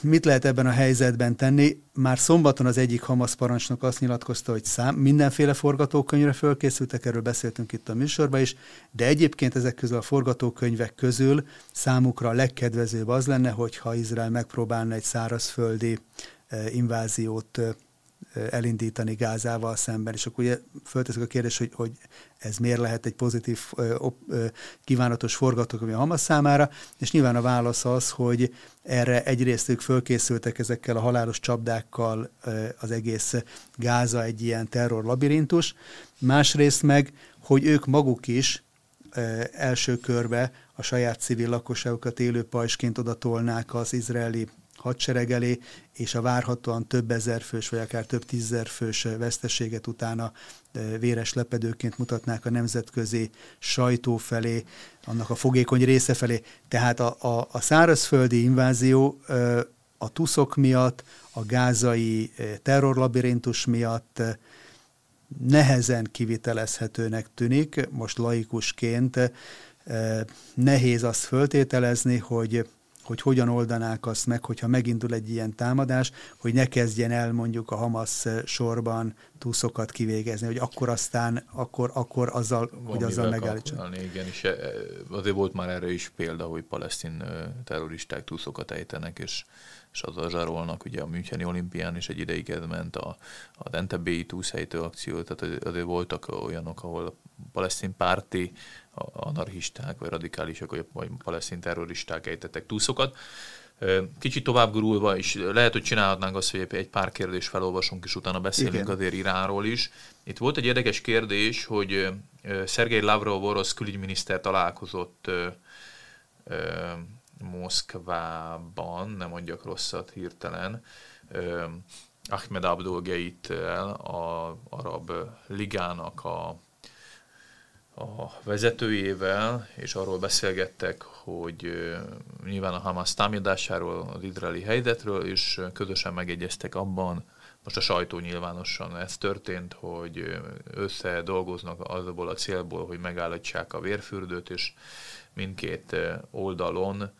Mit lehet ebben a helyzetben tenni? Már szombaton az egyik Hamas parancsnok azt nyilatkozta, hogy szám, mindenféle forgatókönyvre fölkészültek, erről beszéltünk itt a műsorban is, de egyébként ezek közül a forgatókönyvek közül számukra a legkedvezőbb az lenne, hogyha Izrael megpróbálna egy szárazföldi inváziót elindítani Gázával szemben. És akkor ugye fölteszik a kérdés, hogy, hogy ez miért lehet egy pozitív, kívánatos forgatókönyv a Hamas számára, és nyilván a válasz az, hogy erre egyrészt ők fölkészültek ezekkel a halálos csapdákkal az egész Gáza egy ilyen terror labirintus, másrészt meg, hogy ők maguk is első körbe a saját civil lakosságokat élő pajsként odatolnák az izraeli hadsereg elé, és a várhatóan több ezer fős, vagy akár több tízezer fős veszteséget utána véres lepedőként mutatnák a nemzetközi sajtó felé, annak a fogékony része felé. Tehát a, a, a szárazföldi invázió a tuszok miatt, a gázai terrorlabirintus miatt nehezen kivitelezhetőnek tűnik, most laikusként nehéz azt föltételezni, hogy hogy hogyan oldanák azt meg, hogyha megindul egy ilyen támadás, hogy ne kezdjen el mondjuk a Hamas sorban túszokat kivégezni, hogy akkor aztán, akkor, akkor azzal, Van hogy azzal megállítson. Igen, és e, azért volt már erre is példa, hogy palesztin terroristák túszokat ejtenek, és és azzal zsarolnak. Ugye a Müncheni olimpián is egy ideig ez ment a, a Dentebéi túszhelytő akció, tehát azért voltak olyanok, ahol a palesztin párti anarchisták, vagy radikálisok, vagy, palesztin terroristák ejtettek túszokat. Kicsit tovább gurulva, és lehet, hogy csinálhatnánk azt, hogy egy pár kérdést felolvasunk, és utána beszélünk Igen. azért Iránról is. Itt volt egy érdekes kérdés, hogy Szergei Lavrov orosz külügyminiszter találkozott Moszkvában, nem mondjak rosszat hirtelen, Ahmed Abdul el a Arab Ligának a, a vezetőjével, és arról beszélgettek, hogy nyilván a Hamas támadásáról, az izraeli helyzetről, és közösen megegyeztek abban, most a sajtó nyilvánosan ez történt, hogy összedolgoznak azból a célból, hogy megállítsák a vérfürdőt, és mindkét oldalon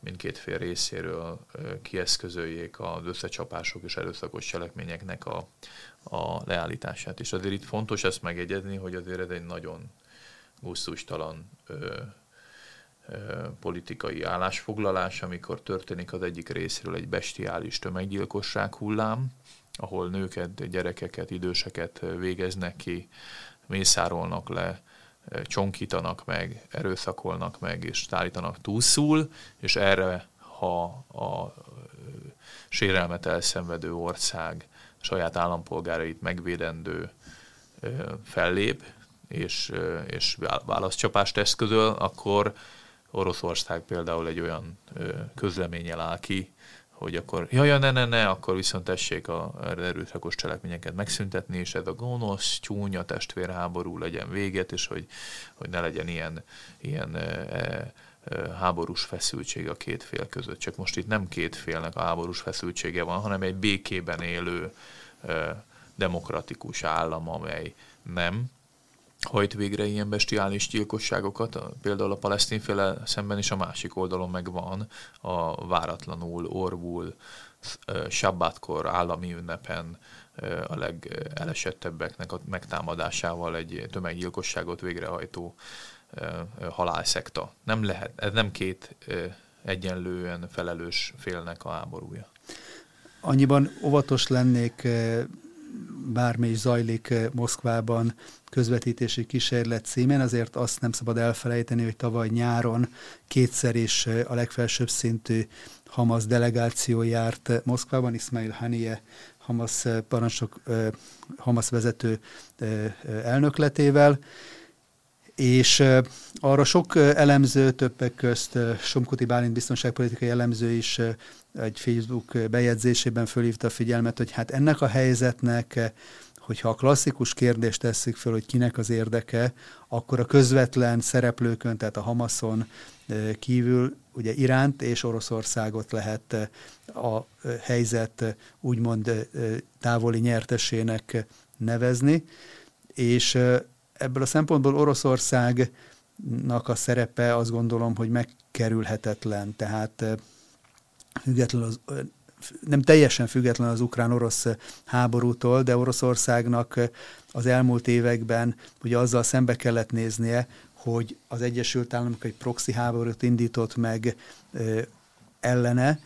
mindkét fél részéről kieszközöljék az összecsapások és erőszakos cselekményeknek a, a leállítását. És azért itt fontos ezt megegyezni, hogy azért ez egy nagyon gusztustalan ö, ö, politikai állásfoglalás, amikor történik az egyik részről egy bestiális tömeggyilkosság hullám, ahol nőket, gyerekeket, időseket végeznek ki, mészárolnak le, csonkítanak meg, erőszakolnak meg, és állítanak túlszul, és erre, ha a sérelmet elszenvedő ország saját állampolgárait megvédendő fellép, és, és válaszcsapást eszközöl, akkor Oroszország például egy olyan közleménnyel áll ki, hogy akkor jaj, ja, ne, ne, ne, akkor viszont tessék a erőszakos cselekményeket megszüntetni, és ez a gonosz, csúnya testvérháború legyen véget, és hogy, hogy ne legyen ilyen, ilyen e, e, e, háborús feszültség a két fél között. Csak most itt nem két félnek a háborús feszültsége van, hanem egy békében élő e, demokratikus állam, amely nem hajt végre ilyen bestiális gyilkosságokat, például a palesztin féle szemben is a másik oldalon meg van a váratlanul, orvul, sabbatkor, állami ünnepen a legelesettebbeknek a megtámadásával egy tömeggyilkosságot végrehajtó halálszekta. Nem lehet, ez nem két egyenlően felelős félnek a háborúja. Annyiban óvatos lennék, bármi is zajlik Moszkvában, közvetítési kísérlet címen, azért azt nem szabad elfelejteni, hogy tavaly nyáron kétszer is a legfelsőbb szintű Hamas delegáció járt Moszkvában, Ismail Haniyeh Hamas parancsok, Hamas vezető elnökletével, és arra sok elemző, többek közt Somkuti Bálint biztonságpolitikai elemző is egy Facebook bejegyzésében fölhívta a figyelmet, hogy hát ennek a helyzetnek hogyha a klasszikus kérdést tesszük föl, hogy kinek az érdeke, akkor a közvetlen szereplőkön, tehát a Hamaszon kívül ugye Iránt és Oroszországot lehet a helyzet úgymond távoli nyertesének nevezni, és ebből a szempontból Oroszországnak a szerepe azt gondolom, hogy megkerülhetetlen, tehát függetlenül az nem teljesen független az ukrán-orosz háborútól, de Oroszországnak az elmúlt években ugye azzal szembe kellett néznie, hogy az Egyesült Államok egy proxy háborút indított meg ellene,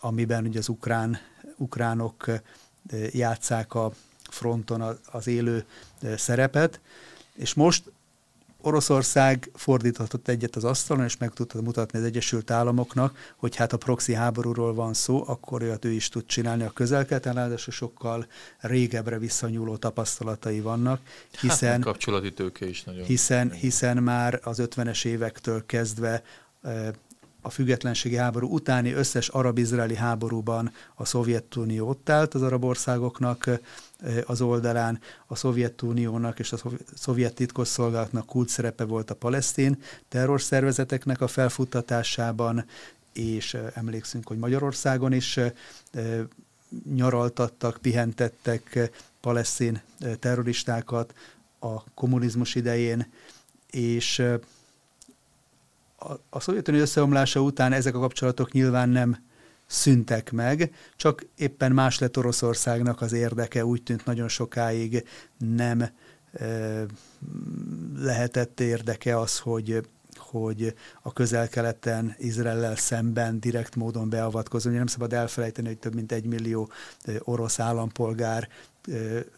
amiben ugye az ukrán, ukránok játszák a fronton az élő szerepet, és most Oroszország fordíthatott egyet az asztalon, és meg tudta mutatni az Egyesült Államoknak, hogy hát a proxy háborúról van szó, akkor olyat ő is tud csinálni a közelkeleten, ráadásul sokkal régebbre visszanyúló tapasztalatai vannak, hát, hiszen, hát, kapcsolati tőke is nagyon. Hiszen, hiszen már az 50-es évektől kezdve a függetlenségi háború utáni összes arab-izraeli háborúban a Szovjetunió ott állt az arab országoknak az oldalán, a Szovjetuniónak és a szovjet titkosszolgálatnak kult szerepe volt a palesztin terrorszervezeteknek a felfuttatásában, és emlékszünk, hogy Magyarországon is nyaraltattak, pihentettek palesztin terroristákat a kommunizmus idején, és a, a Szovjetunió összeomlása után ezek a kapcsolatok nyilván nem szüntek meg, csak éppen más lett Oroszországnak az érdeke, úgy tűnt nagyon sokáig nem e, lehetett érdeke az, hogy hogy a közel-keleten Izraellel szemben direkt módon beavatkozó. Nem szabad elfelejteni, hogy több mint egy millió orosz állampolgár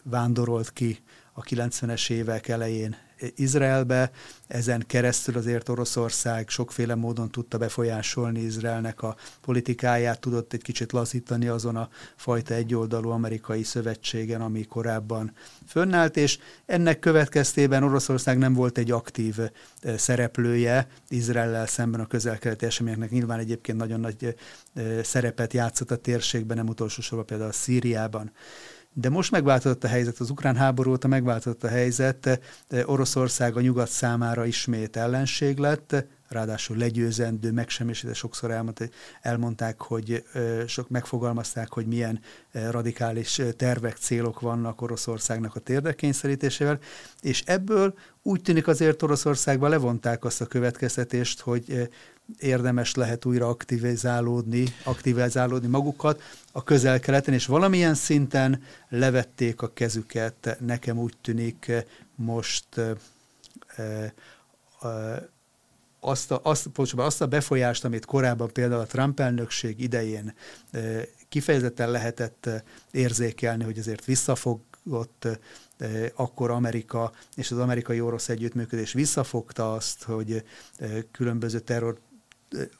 vándorolt ki a 90-es évek elején Izraelbe, ezen keresztül azért Oroszország sokféle módon tudta befolyásolni Izraelnek a politikáját, tudott egy kicsit lazítani azon a fajta egyoldalú amerikai szövetségen, ami korábban fönnállt, és ennek következtében Oroszország nem volt egy aktív eh, szereplője Izraellel szemben a közel-keleti eseményeknek. Nyilván egyébként nagyon nagy eh, szerepet játszott a térségben, nem utolsó sorban például a Szíriában. De most megváltozott a helyzet, az ukrán háború óta megváltozott a helyzet, Oroszország a nyugat számára ismét ellenség lett, ráadásul legyőzendő, megsemmisítve sokszor elmondták, elmondták, hogy sok megfogalmazták, hogy milyen radikális tervek, célok vannak Oroszországnak a térdekényszerítésével, és ebből úgy tűnik azért Oroszországban levonták azt a következtetést, hogy érdemes lehet újra aktivizálódni, aktivizálódni magukat a közel-keleten, és valamilyen szinten levették a kezüket, nekem úgy tűnik most e, e, azt a, azt, azt a befolyást, amit korábban például a Trump elnökség idején e, kifejezetten lehetett érzékelni, hogy azért visszafogott akkor Amerika és az amerikai-orosz együttműködés visszafogta azt, hogy különböző terror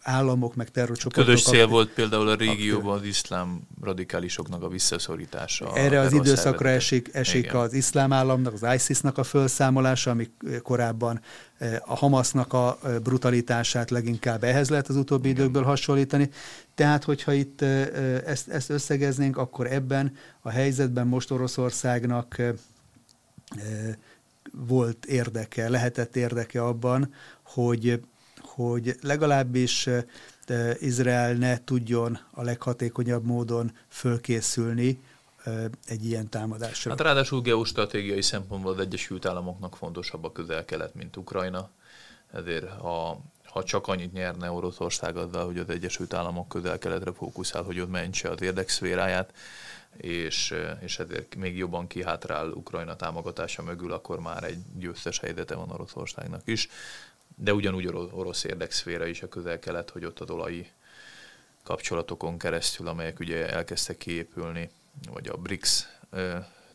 államok, meg terrorcsoportok. Közös cél volt például a régióban az iszlám radikálisoknak a visszaszorítása. Erre az időszakra esik, esik az iszlám államnak, az ISIS-nak a felszámolása, ami korábban a Hamasnak a brutalitását leginkább ehhez lehet az utóbbi Igen. időkből hasonlítani. Tehát, hogyha itt ezt, ezt összegeznénk, akkor ebben a helyzetben most Oroszországnak volt érdeke, lehetett érdeke abban, hogy hogy legalábbis Izrael ne tudjon a leghatékonyabb módon fölkészülni egy ilyen támadásra. Hát ráadásul geostratégiai szempontból az Egyesült Államoknak fontosabb a közel-kelet, mint Ukrajna, ezért ha, ha csak annyit nyerne Oroszország azzal, hogy az Egyesült Államok közel-keletre fókuszál, hogy ott mentse az érdekszféráját, és, és ezért még jobban kihátrál Ukrajna támogatása mögül, akkor már egy győztes helyzete van Oroszországnak is de ugyanúgy orosz érdekszféra is a közel-kelet, hogy ott a dolai kapcsolatokon keresztül, amelyek ugye elkezdtek kiépülni, vagy a BRICS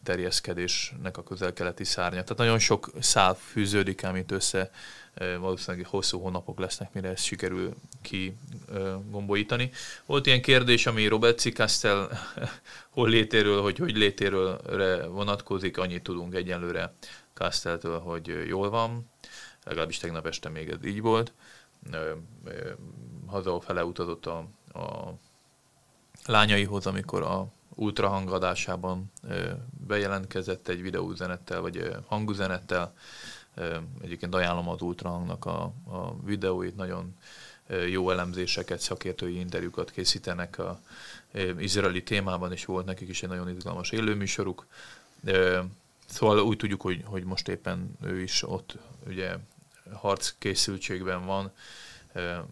terjeszkedésnek a közel-keleti szárnya. Tehát nagyon sok szál fűződik amit össze, valószínűleg hosszú hónapok lesznek, mire ezt sikerül kigombolítani. Volt ilyen kérdés, ami Robert Cikasztel hol létéről, hogy hogy létéről vonatkozik, annyit tudunk egyenlőre Kasteltől, hogy jól van, legalábbis tegnap este még ez így volt. Hazafele utazott a, a lányaihoz, amikor a ultrahangadásában bejelentkezett egy videóüzenettel, vagy hangüzenettel. Egyébként ajánlom az ultrahangnak a, a videóit, nagyon jó elemzéseket, szakértői interjúkat készítenek a izraeli témában, és volt nekik is egy nagyon izgalmas élőműsoruk. Szóval úgy tudjuk, hogy, hogy most éppen ő is ott ugye harc készültségben van,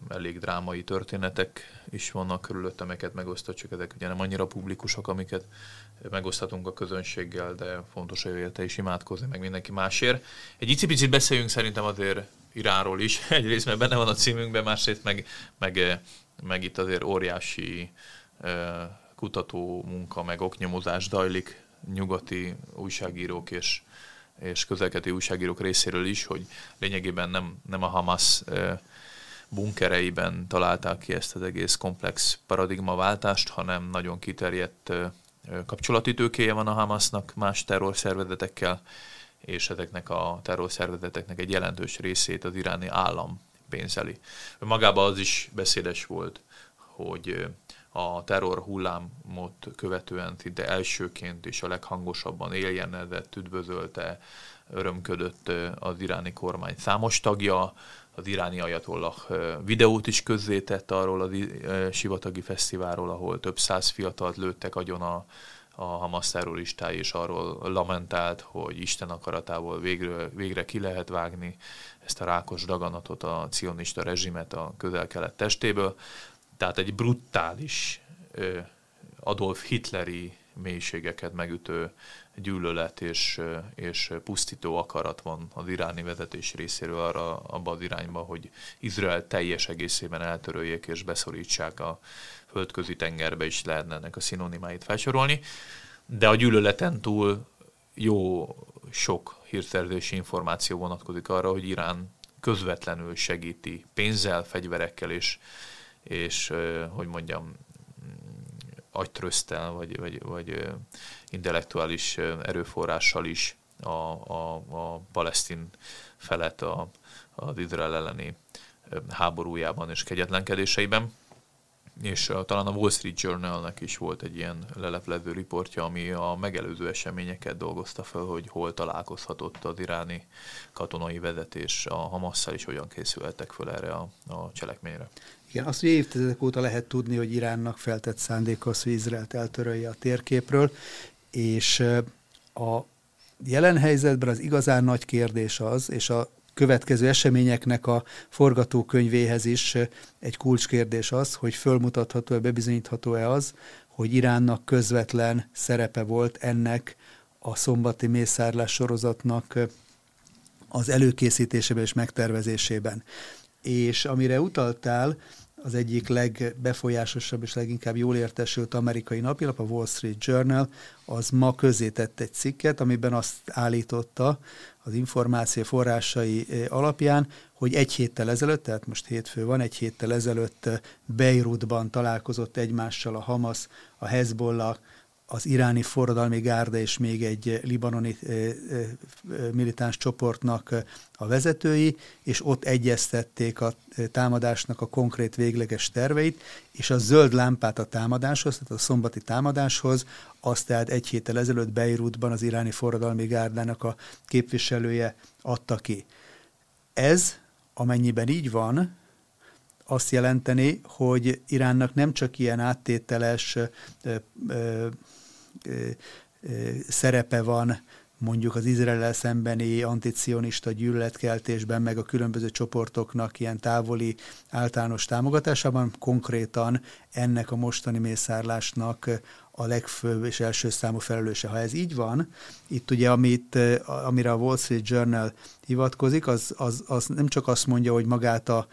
elég drámai történetek is vannak körülött, amelyeket megosztott, csak ezek ugye nem annyira publikusak, amiket megoszthatunk a közönséggel, de fontos, hogy érte is imádkozni, meg mindenki másért. Egy icipicit beszéljünk szerintem azért Iránról is, egyrészt mert benne van a címünkben, másrészt meg, meg, meg itt azért óriási kutató munka, meg oknyomozás dajlik nyugati újságírók és és közelketi újságírók részéről is, hogy lényegében nem, nem a Hamas bunkereiben találták ki ezt az egész komplex paradigmaváltást, hanem nagyon kiterjedt kapcsolati tőkéje van a Hamasnak más terrorszervezetekkel, és ezeknek a terrorszervezeteknek egy jelentős részét az iráni állam pénzeli. Magában az is beszédes volt, hogy a terror hullámot követően szinte elsőként és a leghangosabban éljenedett, üdvözölte, örömködött az iráni kormány számos tagja, az iráni ajatollah videót is közzétett arról a sivatagi fesztiválról, ahol több száz fiatalt lőttek agyon a, a Hamas terroristái, és arról lamentált, hogy Isten akaratából végre, végre ki lehet vágni ezt a rákos daganatot, a cionista rezsimet a közel-kelet testéből. Tehát egy brutális Adolf Hitleri mélységeket megütő gyűlölet és, és pusztító akarat van az iráni vezetés részéről arra abba az irányba, hogy Izrael teljes egészében eltöröljék és beszorítsák a földközi tengerbe is lehetne ennek a szinonimáit felsorolni. De a gyűlöleten túl jó sok hírszerzési információ vonatkozik arra, hogy Irán közvetlenül segíti pénzzel, fegyverekkel és, és hogy mondjam, agytröztel, vagy, vagy, vagy intellektuális erőforrással is a, a, a palesztin felet a, az Izrael elleni háborújában és kegyetlenkedéseiben. És talán a Wall Street Journalnek is volt egy ilyen leleplező riportja, ami a megelőző eseményeket dolgozta fel, hogy hol találkozhatott az iráni katonai vezetés a Hamasszal, és hogyan készültek fel erre a, a cselekményre. Igen, azt, hogy évtizedek óta lehet tudni, hogy Iránnak feltett szándék az, hogy Izraelt eltörölje a térképről, és a jelen helyzetben az igazán nagy kérdés az, és a következő eseményeknek a forgatókönyvéhez is egy kulcskérdés az, hogy fölmutatható-e, bebizonyítható-e az, hogy Iránnak közvetlen szerepe volt ennek a szombati mészárlás sorozatnak az előkészítésében és megtervezésében. És amire utaltál, az egyik legbefolyásosabb és leginkább jól értesült amerikai napilap, a Wall Street Journal, az ma közzétett egy cikket, amiben azt állította az információ forrásai eh, alapján, hogy egy héttel ezelőtt, tehát most hétfő van, egy héttel ezelőtt eh, Beirutban találkozott egymással a Hamas, a Hezbollah, az iráni forradalmi gárda és még egy libanoni militáns csoportnak a vezetői, és ott egyeztették a támadásnak a konkrét végleges terveit, és a zöld lámpát a támadáshoz, tehát a szombati támadáshoz, azt tehát egy héttel ezelőtt Beirutban az iráni forradalmi gárdának a képviselője adta ki. Ez, amennyiben így van, azt jelenteni, hogy Iránnak nem csak ilyen áttételes szerepe van mondjuk az Izrael szembeni anticionista gyűlöletkeltésben, meg a különböző csoportoknak ilyen távoli általános támogatásában, konkrétan ennek a mostani mészárlásnak a legfőbb és első számú felelőse. Ha ez így van, itt ugye amit, amire a Wall Street Journal hivatkozik, az, az, az nem csak azt mondja, hogy magát a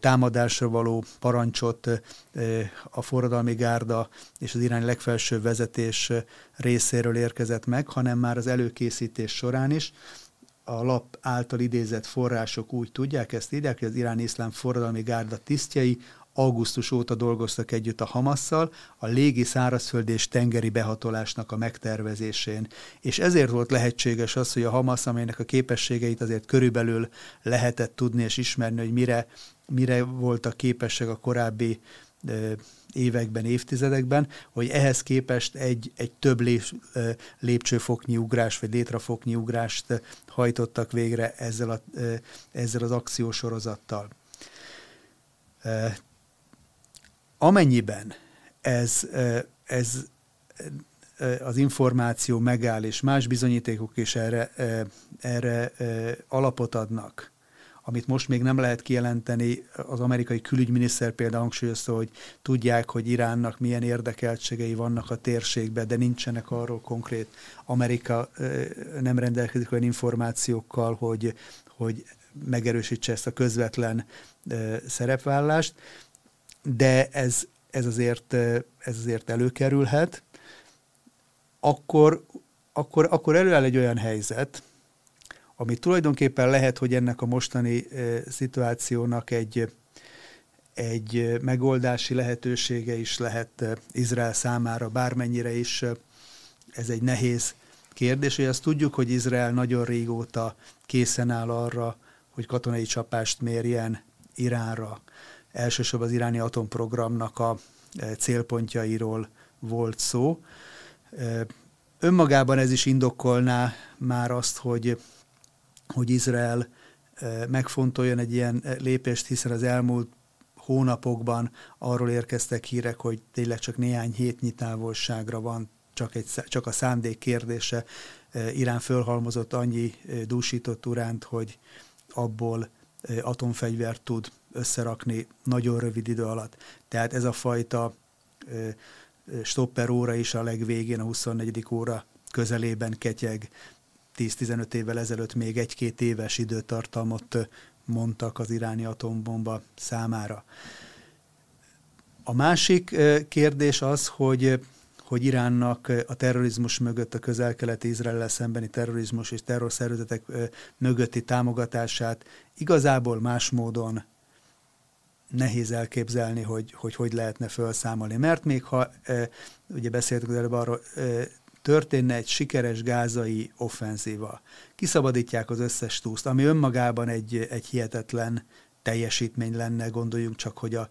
támadásra való parancsot a forradalmi gárda és az irány legfelsőbb vezetés részéről érkezett meg, hanem már az előkészítés során is a lap által idézett források úgy tudják, ezt írják, hogy az iráni iszlám forradalmi gárda tisztjei augusztus óta dolgoztak együtt a Hamasszal a légi, szárazföld és tengeri behatolásnak a megtervezésén. És ezért volt lehetséges az, hogy a Hamas, amelynek a képességeit azért körülbelül lehetett tudni és ismerni, hogy mire, mire voltak képesek a korábbi években, évtizedekben, hogy ehhez képest egy, egy több lép, lépcsőfoknyi ugrás, vagy létrafoknyi ugrást hajtottak végre ezzel, a, ezzel az akciósorozattal. Amennyiben ez, ez az információ megáll, és más bizonyítékok is erre, erre alapot adnak, amit most még nem lehet kijelenteni, az amerikai külügyminiszter például hangsúlyozta, hogy tudják, hogy Iránnak milyen érdekeltségei vannak a térségben, de nincsenek arról konkrét. Amerika nem rendelkezik olyan információkkal, hogy, hogy megerősítse ezt a közvetlen szerepvállást de ez, ez, azért, ez azért előkerülhet, akkor, akkor, akkor előáll egy olyan helyzet, ami tulajdonképpen lehet, hogy ennek a mostani szituációnak egy, egy megoldási lehetősége is lehet Izrael számára, bármennyire is ez egy nehéz kérdés, hogy azt tudjuk, hogy Izrael nagyon régóta készen áll arra, hogy katonai csapást mérjen Iránra elsősorban az iráni atomprogramnak a célpontjairól volt szó. Önmagában ez is indokolná már azt, hogy, hogy Izrael megfontoljon egy ilyen lépést, hiszen az elmúlt hónapokban arról érkeztek hírek, hogy tényleg csak néhány hétnyi távolságra van csak, egy, csak a szándék kérdése. Irán fölhalmozott annyi dúsított uránt, hogy abból atomfegyvert tud összerakni nagyon rövid idő alatt. Tehát ez a fajta stopper óra is a legvégén, a 24. óra közelében ketyeg. 10-15 évvel ezelőtt még egy-két éves időtartalmat mondtak az iráni atombomba számára. A másik kérdés az, hogy hogy Iránnak a terrorizmus mögött, a közel-keleti Izrael szembeni terrorizmus és terrorszervezetek mögötti támogatását igazából más módon nehéz elképzelni, hogy, hogy hogy lehetne felszámolni. Mert még ha, ugye beszéltük előbb arról, történne egy sikeres gázai offenzíva, kiszabadítják az összes túszt, ami önmagában egy, egy hihetetlen teljesítmény lenne, gondoljunk csak, hogy a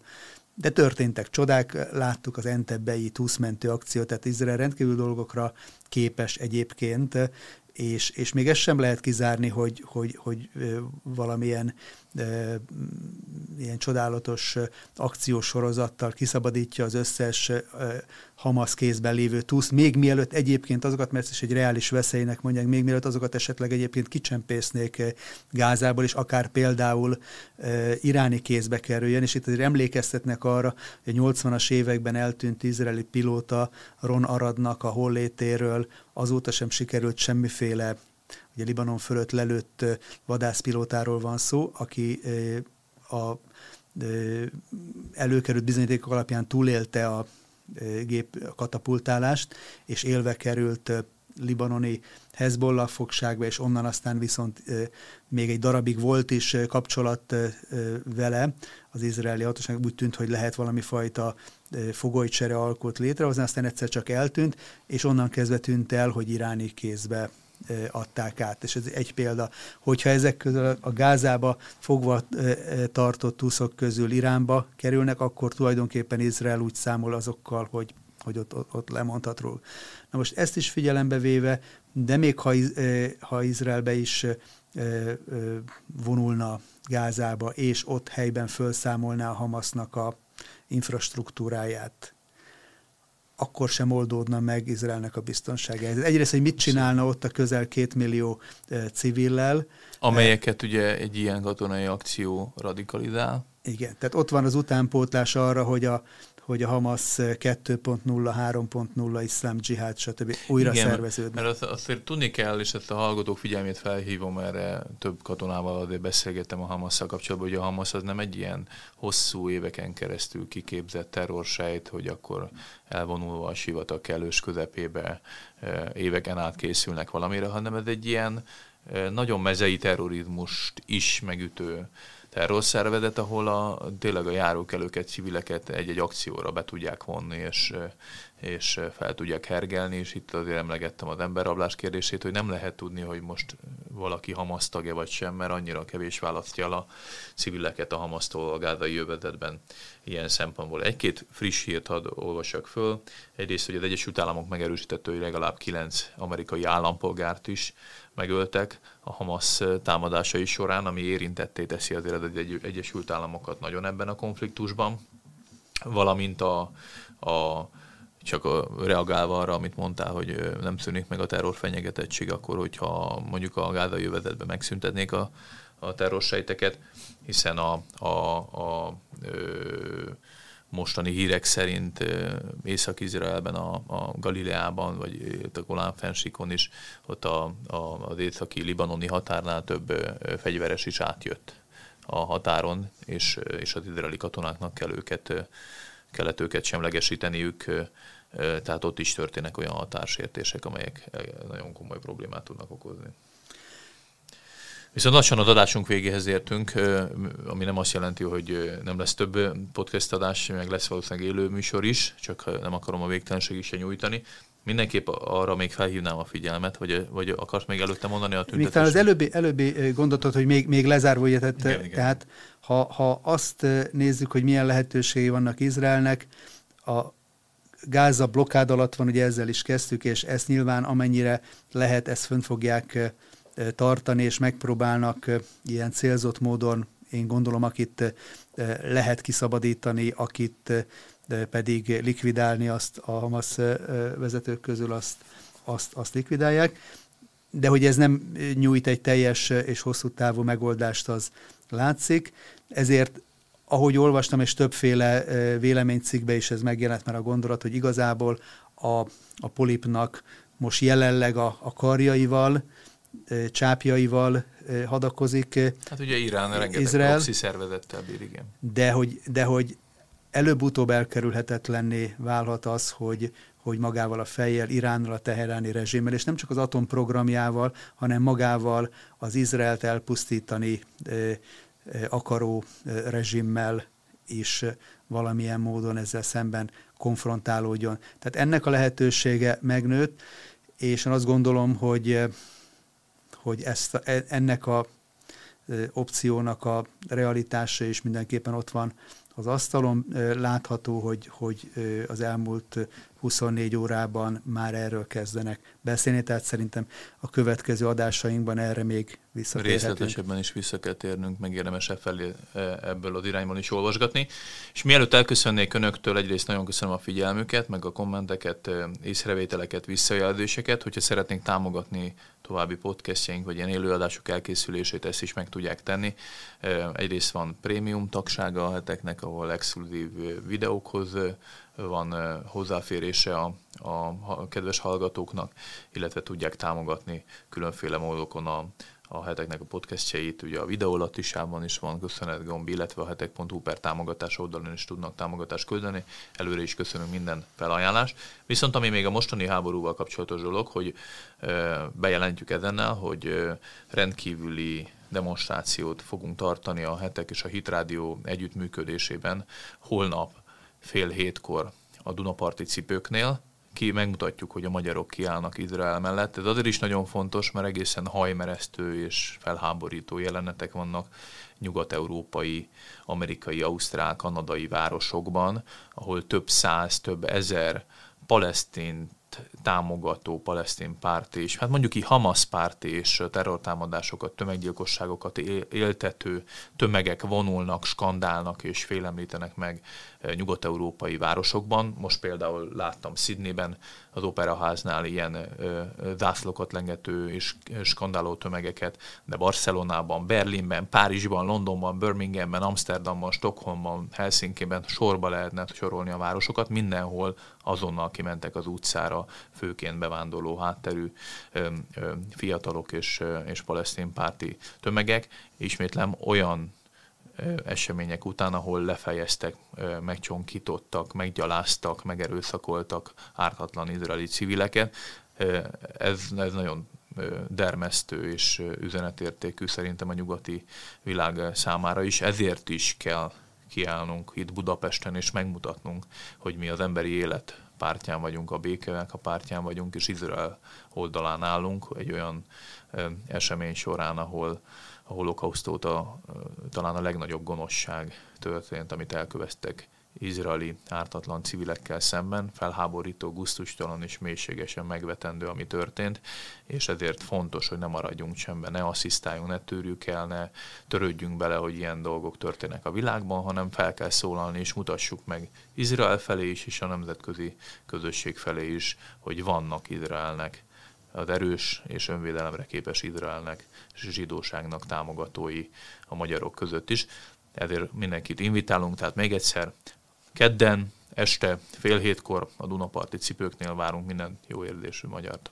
de történtek csodák, láttuk az Entebbei túszmentő akciót, tehát Izrael rendkívül dolgokra képes egyébként, és, és még ezt sem lehet kizárni, hogy, hogy, hogy valamilyen ilyen csodálatos akciósorozattal kiszabadítja az összes Hamas kézben lévő túsz, még mielőtt egyébként azokat, mert ez is egy reális veszélynek mondják, még mielőtt azokat esetleg egyébként kicsempésznék Gázából, és akár például iráni kézbe kerüljön, és itt azért emlékeztetnek arra, hogy a 80-as években eltűnt izraeli pilóta Ron Aradnak a hollétéről, azóta sem sikerült semmiféle ugye Libanon fölött lelőtt vadászpilótáról van szó, aki a előkerült bizonyítékok alapján túlélte a gép katapultálást, és élve került libanoni Hezbollah fogságba, és onnan aztán viszont még egy darabig volt is kapcsolat vele, az izraeli hatóság. Úgy tűnt, hogy lehet valami fajta fogolycsere alkot létrehozni, aztán egyszer csak eltűnt, és onnan kezdve tűnt el, hogy iráni kézbe adták át. És ez egy példa, hogyha ezek közül a Gázába fogva tartott túszok közül Iránba kerülnek, akkor tulajdonképpen Izrael úgy számol azokkal, hogy, hogy ott, ott, ott lemondhat róla. Na most ezt is figyelembe véve, de még ha, ha Izraelbe is vonulna Gázába, és ott helyben felszámolná a Hamasznak a infrastruktúráját, akkor sem oldódna meg Izraelnek a biztonsága. Egyrészt, hogy mit csinálna ott a közel két millió civillel. Amelyeket ugye egy ilyen katonai akció radikalizál. Igen, tehát ott van az utánpótlás arra, hogy a hogy a Hamas 2.0, 3.0, iszlám dzsihád, stb. újra Igen, szerveződnek. Mert azt, azért tudni kell, és ezt a hallgatók figyelmét felhívom, erre több katonával azért beszélgettem a Hamasszal kapcsolatban, hogy a Hamas az nem egy ilyen hosszú éveken keresztül kiképzett terrorsejt, hogy akkor elvonulva a sivatag kellős közepébe éveken át készülnek valamire, hanem ez egy ilyen nagyon mezei terrorizmust is megütő terrorszervezet, ahol a, tényleg a járókelőket, civileket egy-egy akcióra be tudják vonni, és, és fel tudják hergelni, és itt azért emlegettem az emberrablás kérdését, hogy nem lehet tudni, hogy most valaki Hamas tagja vagy sem, mert annyira kevés választja el a civileket a Hamasztól a gázai jövezetben ilyen szempontból. Egy-két friss hírt hadd olvassak föl. Egyrészt, hogy az Egyesült Államok megerősítette, hogy legalább kilenc amerikai állampolgárt is megöltek a Hamas támadásai során, ami érintetté teszi azért az Egyesült Államokat nagyon ebben a konfliktusban, valamint a, a csak a, reagálva arra, amit mondtál, hogy nem szűnik meg a terror fenyegetettség, akkor hogyha mondjuk a gázai jövezetben megszüntetnék a, a terrorsejteket, hiszen a, a, a ö, mostani hírek szerint Észak-Izraelben, a, a Galileában, vagy a Golán fensikon is, ott a, a, az északi libanoni határnál több fegyveres is átjött a határon, és, és az izraeli katonáknak kell őket, kellett őket semlegesíteniük, tehát ott is történnek olyan határsértések, amelyek nagyon komoly problémát tudnak okozni. Viszont lassan az adásunk végéhez értünk, ami nem azt jelenti, hogy nem lesz több podcast adás, meg lesz valószínűleg élő műsor is, csak nem akarom a végtelenség is nyújtani. Mindenképp arra még felhívnám a figyelmet, vagy, vagy akarsz még előtte mondani a tüntetést? Még az előbbi, előbbi gondolatot, hogy még, még lezárva, ugye, tehát, igen, igen. tehát ha, ha azt nézzük, hogy milyen lehetőségei vannak Izraelnek, a Gáza blokkád alatt van, ugye ezzel is kezdtük, és ezt nyilván amennyire lehet, ezt fönn fogják tartani, és megpróbálnak ilyen célzott módon én gondolom, akit lehet kiszabadítani, akit pedig likvidálni azt a Hamas vezetők közül azt, azt, azt likvidálják. De hogy ez nem nyújt egy teljes és hosszú távú megoldást, az látszik. Ezért ahogy olvastam, és többféle véleménycikkbe is ez megjelent már a gondolat, hogy igazából a, a polipnak most jelenleg a, a karjaival, csápjaival hadakozik. Hát ugye Irán rengeteg Izrael, proxy szervezettel bír, igen. De hogy, de hogy előbb-utóbb elkerülhetetlenné válhat az, hogy, hogy magával a fejjel, Iránnal, a teheráni rezsimmel, és nem csak az atomprogramjával, hanem magával az Izraelt elpusztítani akaró rezsimmel is valamilyen módon ezzel szemben konfrontálódjon. Tehát ennek a lehetősége megnőtt, és én azt gondolom, hogy, hogy ezt, e, ennek a opciónak a realitása is mindenképpen ott van az asztalon. Látható, hogy, hogy az elmúlt 24 órában már erről kezdenek beszélni, tehát szerintem a következő adásainkban erre még visszatérhetünk. Részletesebben is vissza kell térnünk, meg érdemes e felé e, ebből az irányból is olvasgatni. És mielőtt elköszönnék Önöktől, egyrészt nagyon köszönöm a figyelmüket, meg a kommenteket, észrevételeket, visszajelzéseket. Hogyha szeretnénk támogatni további podcastjaink, vagy ilyen élőadások elkészülését, ezt is meg tudják tenni. Egyrészt van prémium tagsága a heteknek, ahol exkluzív videókhoz van hozzáférése a, a kedves hallgatóknak, illetve tudják támogatni különféle módokon a, a heteknek a podcastjeit, ugye a videólatisában is van köszönetgomb, illetve a hetek.hu per támogatás oldalon is tudnak támogatást küldeni. Előre is köszönünk minden felajánlást. Viszont ami még a mostani háborúval kapcsolatos dolog, hogy bejelentjük ezennel, hogy rendkívüli demonstrációt fogunk tartani a hetek és a Hitrádió együttműködésében holnap fél hétkor a Dunaparti cipőknél, ki megmutatjuk, hogy a magyarok kiállnak Izrael mellett. Ez azért is nagyon fontos, mert egészen hajmeresztő és felháborító jelenetek vannak nyugat-európai, amerikai, ausztrál, kanadai városokban, ahol több száz, több ezer palesztin támogató palesztin párt és hát mondjuk így Hamas párt és terrortámadásokat, tömeggyilkosságokat éltető tömegek vonulnak, skandálnak és félemlítenek meg eh, nyugat-európai városokban. Most például láttam Sydneyben az operaháznál ilyen zászlókat lengető és skandáló tömegeket, de Barcelonában, Berlinben, Párizsban, Londonban, Birminghamben, Amsterdamban, Stockholmban, Helsinki-ben sorba lehetne sorolni a városokat, mindenhol azonnal kimentek az utcára, főként bevándorló hátterű fiatalok és, és palesztin párti tömegek. Ismétlem olyan események után, ahol lefejeztek, megcsonkítottak, meggyaláztak, megerőszakoltak ártatlan izraeli civileket. Ez, ez nagyon dermesztő és üzenetértékű szerintem a nyugati világ számára is. Ezért is kell kiállnunk itt Budapesten és megmutatnunk, hogy mi az emberi élet pártján vagyunk, a békének a pártján vagyunk, és Izrael oldalán állunk egy olyan esemény során, ahol a holokauszt talán a legnagyobb gonoszság történt, amit elkövettek izraeli ártatlan civilekkel szemben, felháborító, guztustalan és mélységesen megvetendő, ami történt, és ezért fontos, hogy ne maradjunk csendben, ne asszisztáljunk, ne tűrjük el, ne törődjünk bele, hogy ilyen dolgok történnek a világban, hanem fel kell szólalni, és mutassuk meg Izrael felé is, és a nemzetközi közösség felé is, hogy vannak Izraelnek az erős és önvédelemre képes Izraelnek és zsidóságnak támogatói a magyarok között is. Ezért mindenkit invitálunk, tehát még egyszer, kedden, este, fél hétkor a Dunaparti cipőknél várunk minden jó érzésű magyart.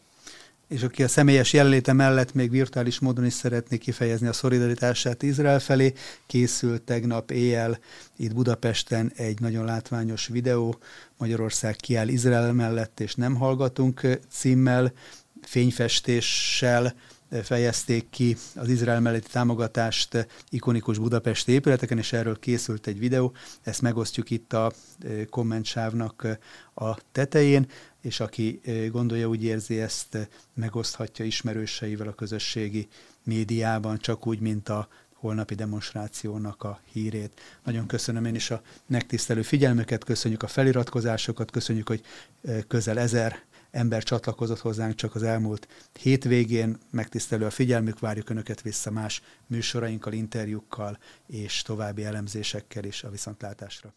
És aki a személyes jelenléte mellett még virtuális módon is szeretné kifejezni a szolidaritását Izrael felé, készült tegnap éjjel itt Budapesten egy nagyon látványos videó, Magyarország kiáll Izrael mellett, és nem hallgatunk címmel, fényfestéssel fejezték ki az Izrael melletti támogatást ikonikus budapesti épületeken, és erről készült egy videó. Ezt megosztjuk itt a kommentsávnak a tetején, és aki gondolja, úgy érzi, ezt megoszthatja ismerőseivel a közösségi médiában, csak úgy, mint a holnapi demonstrációnak a hírét. Nagyon köszönöm én is a megtisztelő figyelmüket, köszönjük a feliratkozásokat, köszönjük, hogy közel ezer ember csatlakozott hozzánk csak az elmúlt hétvégén. Megtisztelő a figyelmük, várjuk Önöket vissza más műsorainkkal, interjúkkal és további elemzésekkel is a viszontlátásra.